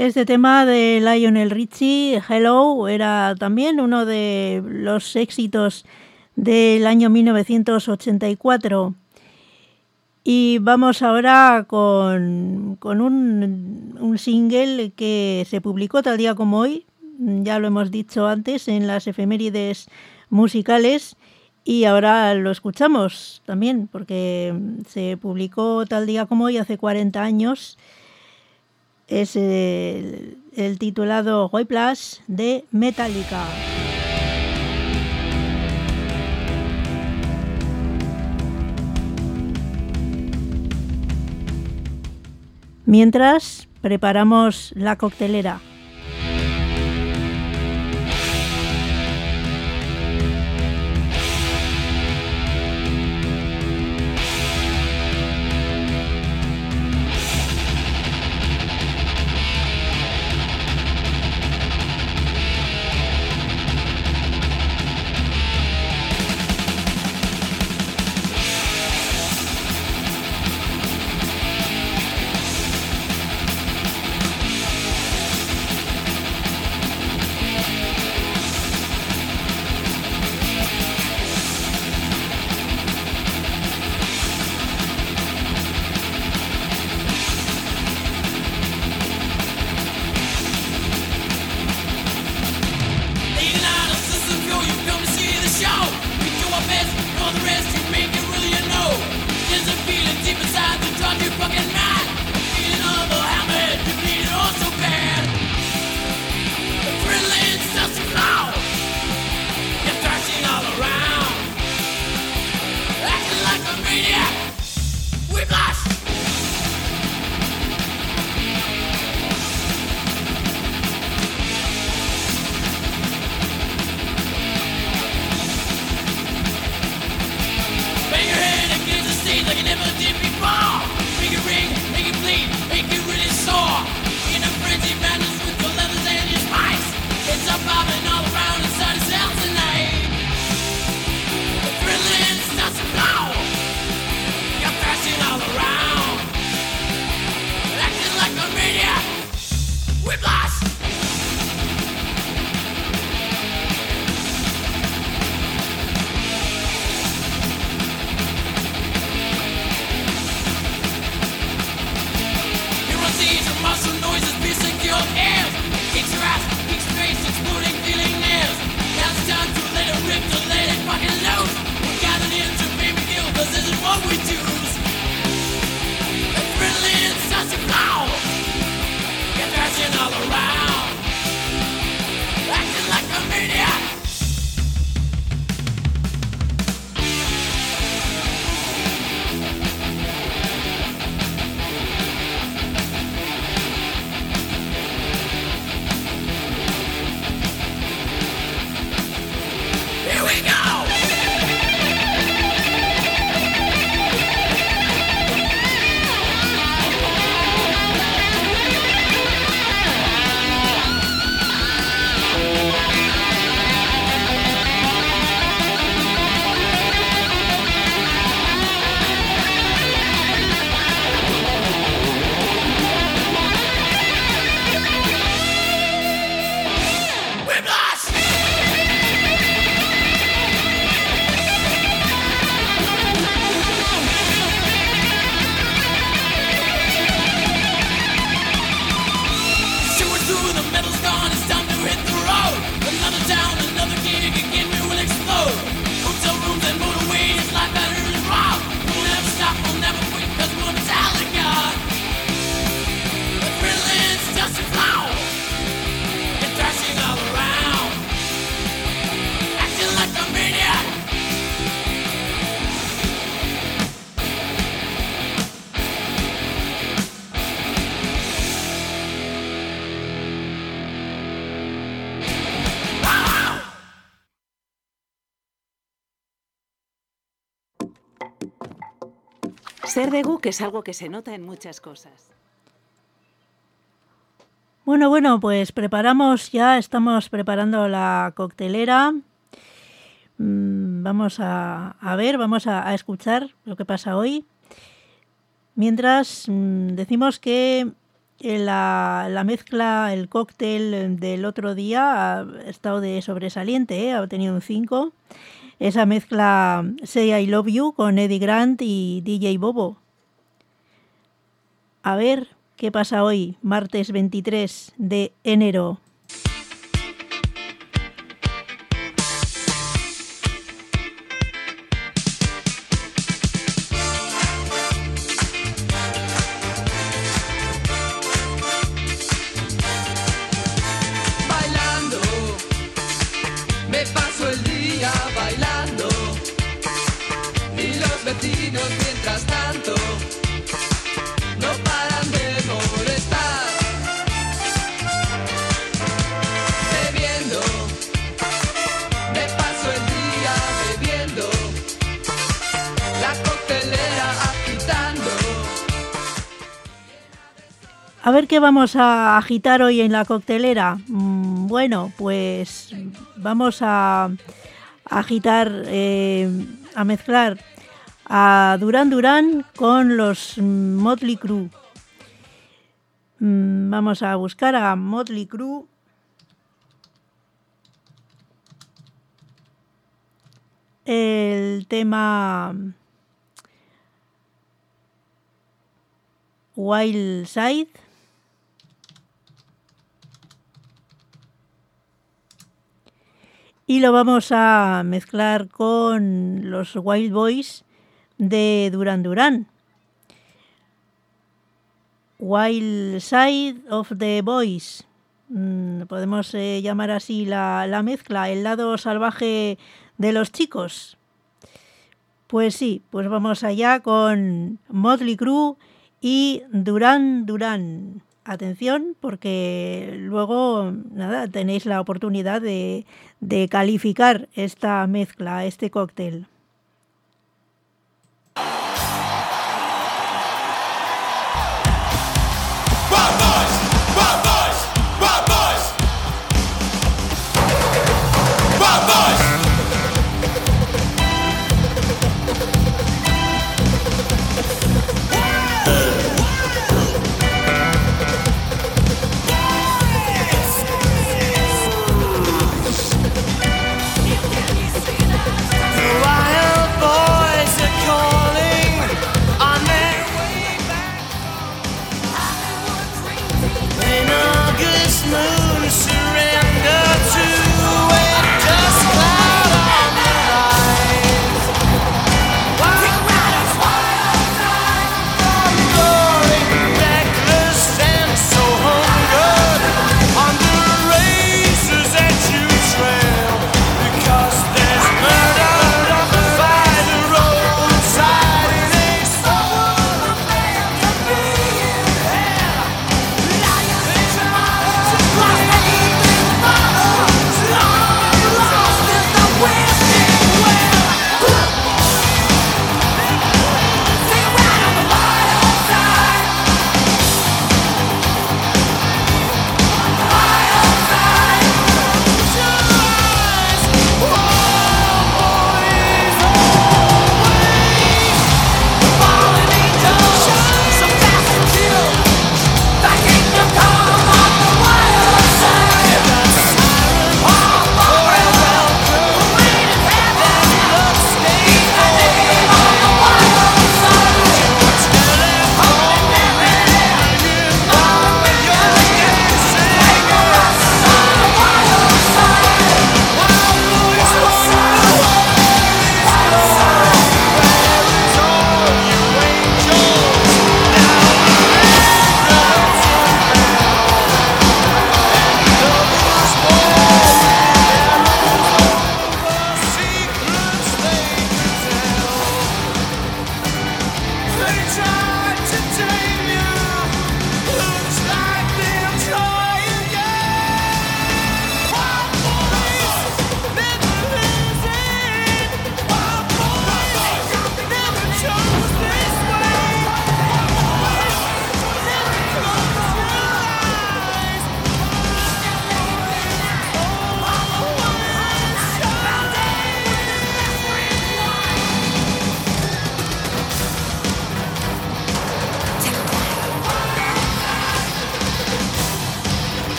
Este tema de Lionel Richie, Hello, era también uno de los éxitos del año 1984. Y vamos ahora con, con un, un single que se publicó tal día como hoy, ya lo hemos dicho antes en las efemérides musicales y ahora lo escuchamos también porque se publicó tal día como hoy hace 40 años. Es el, titulado Whiplash de Metallica. Mientras preparamos la coctelera. Ser de Guk es algo que se nota en muchas cosas. Bueno, bueno, pues preparamos ya, estamos preparando la coctelera. Mm, Vamos a, ver, vamos a, escuchar lo que pasa hoy. Mientras mm, decimos que eh, la, la mezcla, el cóctel del otro día ha estado de sobresaliente, ¿eh? ha tenido un 5. Esa mezcla Say I Love You con Eddie Grant y DJ Bobo. A ver qué pasa hoy, martes 23 de enero. Qué vamos a agitar hoy en la coctelera. Mm, Bueno, pues vamos a agitar, eh, a mezclar a Duran Duran con los Motley Crue. Mm, Vamos a buscar a Motley Crue. El tema Wild Side. Y lo vamos a mezclar con los Wild Boys de Duran Duran. Wild Side of the Boys. Mm, podemos eh, llamar así la, la mezcla, el lado salvaje de los chicos. Pues sí, pues vamos allá con Motley Crue y Duran Duran. Atención, porque luego nada, tenéis la oportunidad de, de calificar esta mezcla, este cóctel.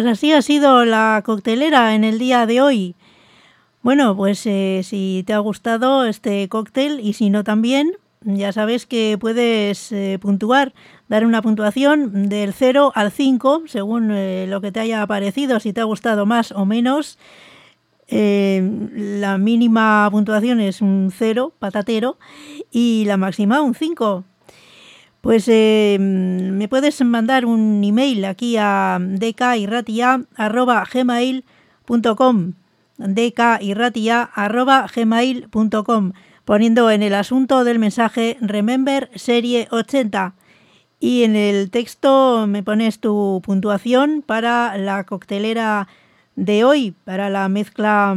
Pues así ha sido la coctelera en el día de hoy. Bueno, pues eh, si te ha gustado este cóctel y si no también, ya sabes que puedes eh, puntuar, dar una puntuación del 0 al 5, según eh, lo que te haya parecido, si te ha gustado más o menos. La mínima puntuación es un 0, patatero, y la máxima un 5. Pues eh, me puedes mandar un email aquí a dkirratia.gmail.com dkirratia.gmail.com poniendo en el asunto del mensaje Remember Serie 80 y en el texto me pones tu puntuación para la coctelera de hoy, para la mezcla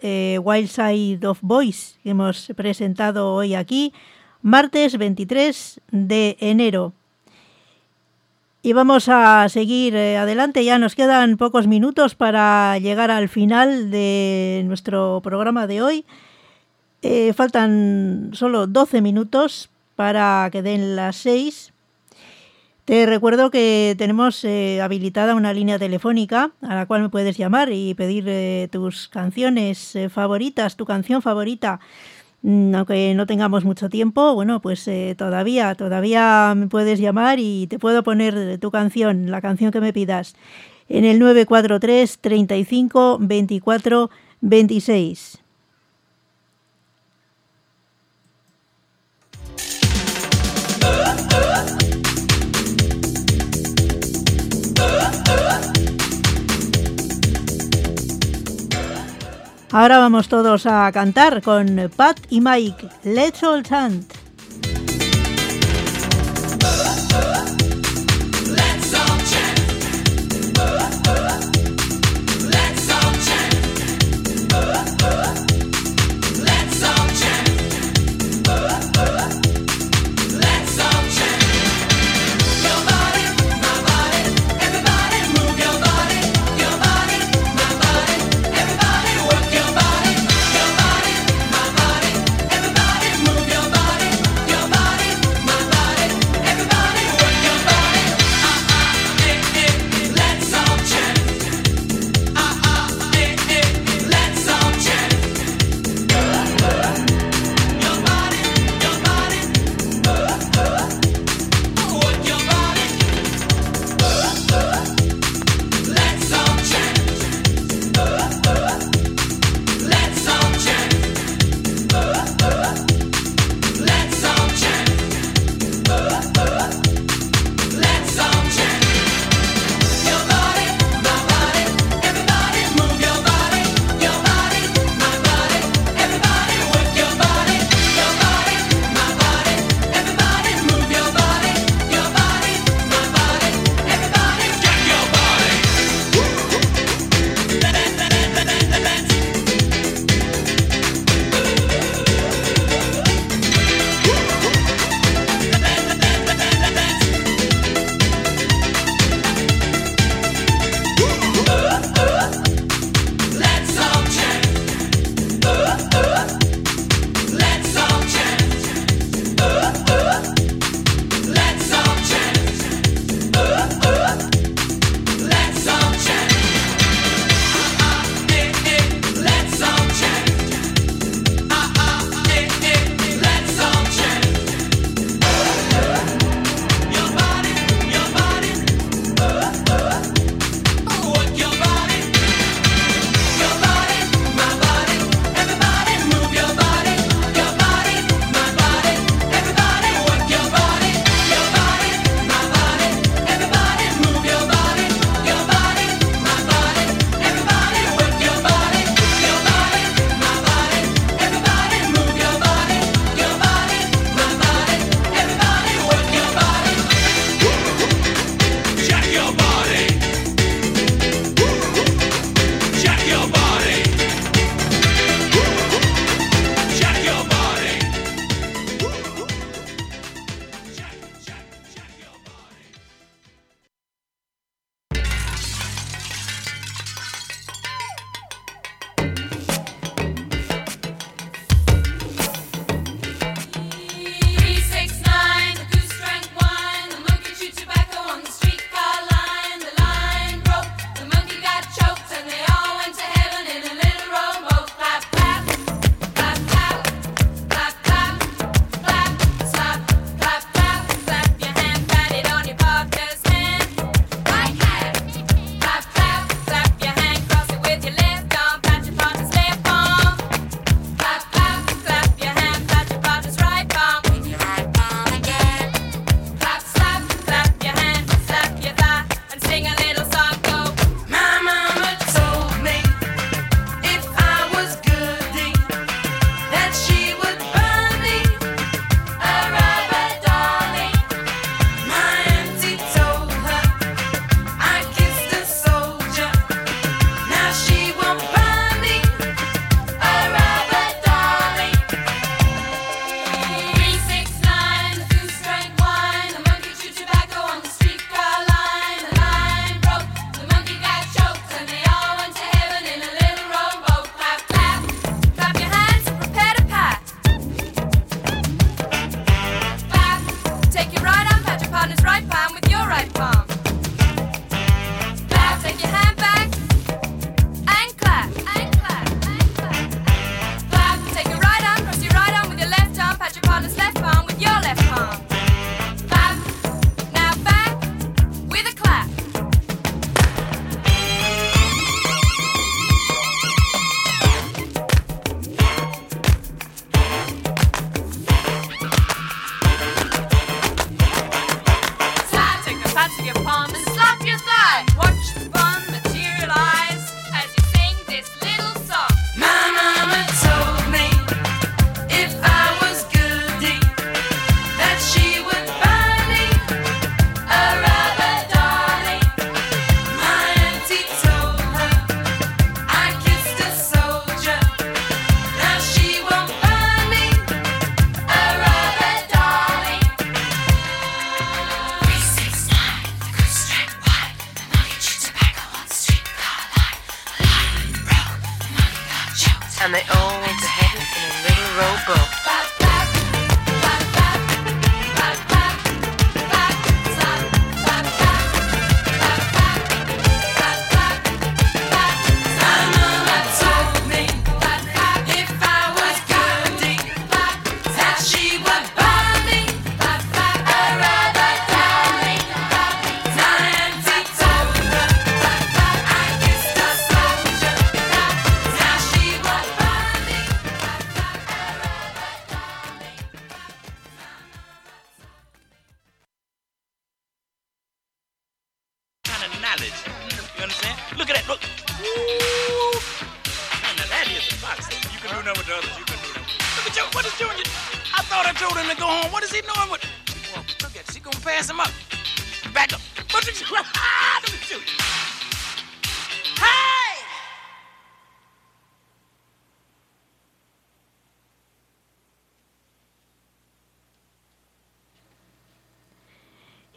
eh, Wild Side of Boys que hemos presentado hoy aquí martes 23 de enero. Y vamos a seguir eh, adelante, ya nos quedan pocos minutos para llegar al final de nuestro programa de hoy. Eh, faltan solo 12 minutos para que den las 6. Te recuerdo que tenemos eh, habilitada una línea telefónica a la cual me puedes llamar y pedir tus canciones favoritas, tu canción favorita aunque no tengamos mucho tiempo, bueno, pues eh, todavía, todavía me puedes llamar y te puedo poner tu canción, la canción que me pidas, en el 943 35 24 26. Ahora vamos todos a cantar con Pat y Mike. Let's all chant.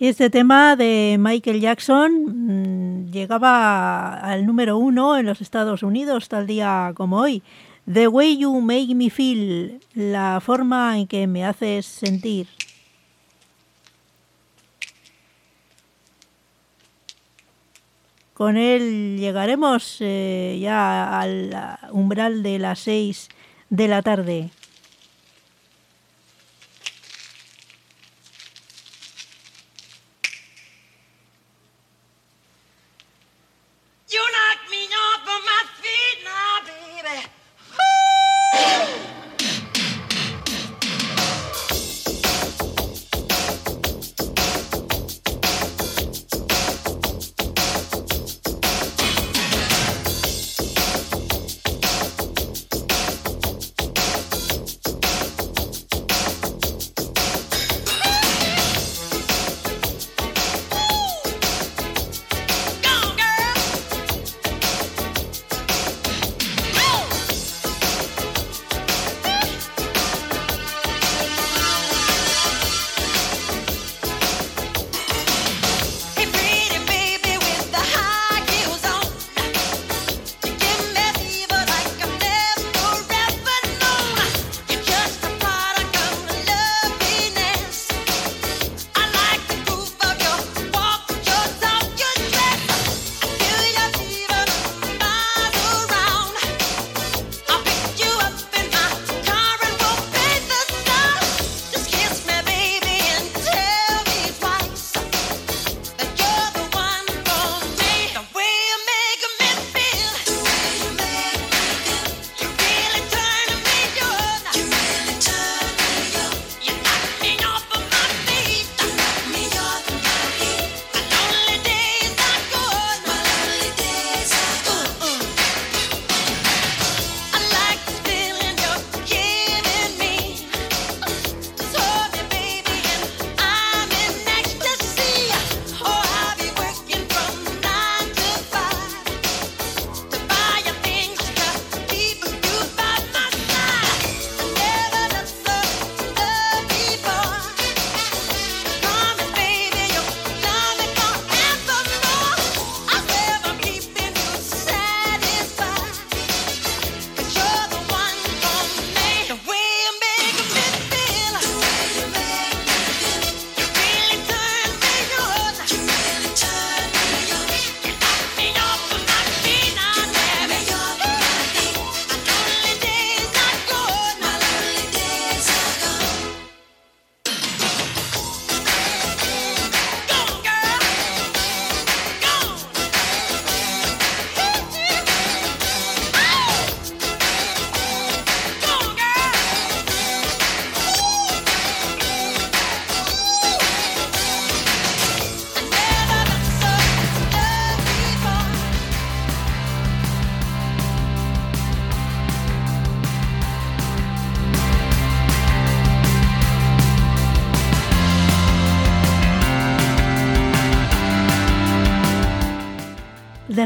Este tema de Michael Jackson mm, llegaba al número uno en los Estados Unidos tal día como hoy. The way you make me feel, la forma en que me haces sentir. Con él llegaremos eh, ya al umbral de las seis de la tarde.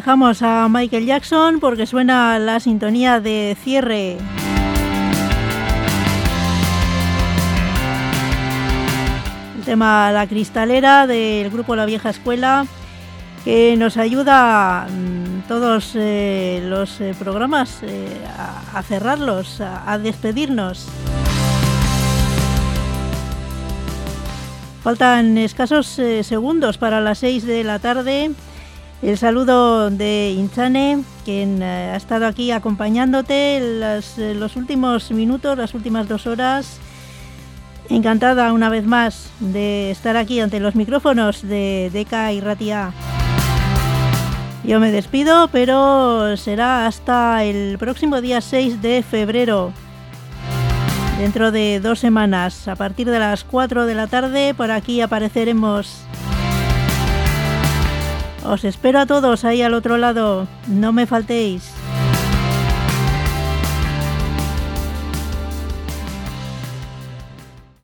Dejamos a Michael Jackson porque suena la sintonía de cierre. El tema La Cristalera del grupo La Vieja Escuela que nos ayuda mm, todos eh, los eh, programas eh, a, cerrarlos, a, despedirnos. Faltan escasos segundos para las 6 de la tarde. El saludo de Inchane, quien eh, ha estado aquí acompañándote las- eh, los últimos minutos, las últimas dos horas. Encantada una vez más de estar aquí ante los micrófonos de Deca y Ratia. Yo me despido, pero será hasta el próximo día 6 de febrero. Dentro de dos semanas, a partir de las 4 de la tarde, por aquí apareceremos. Os espero a todos ahí al otro lado. No me faltéis.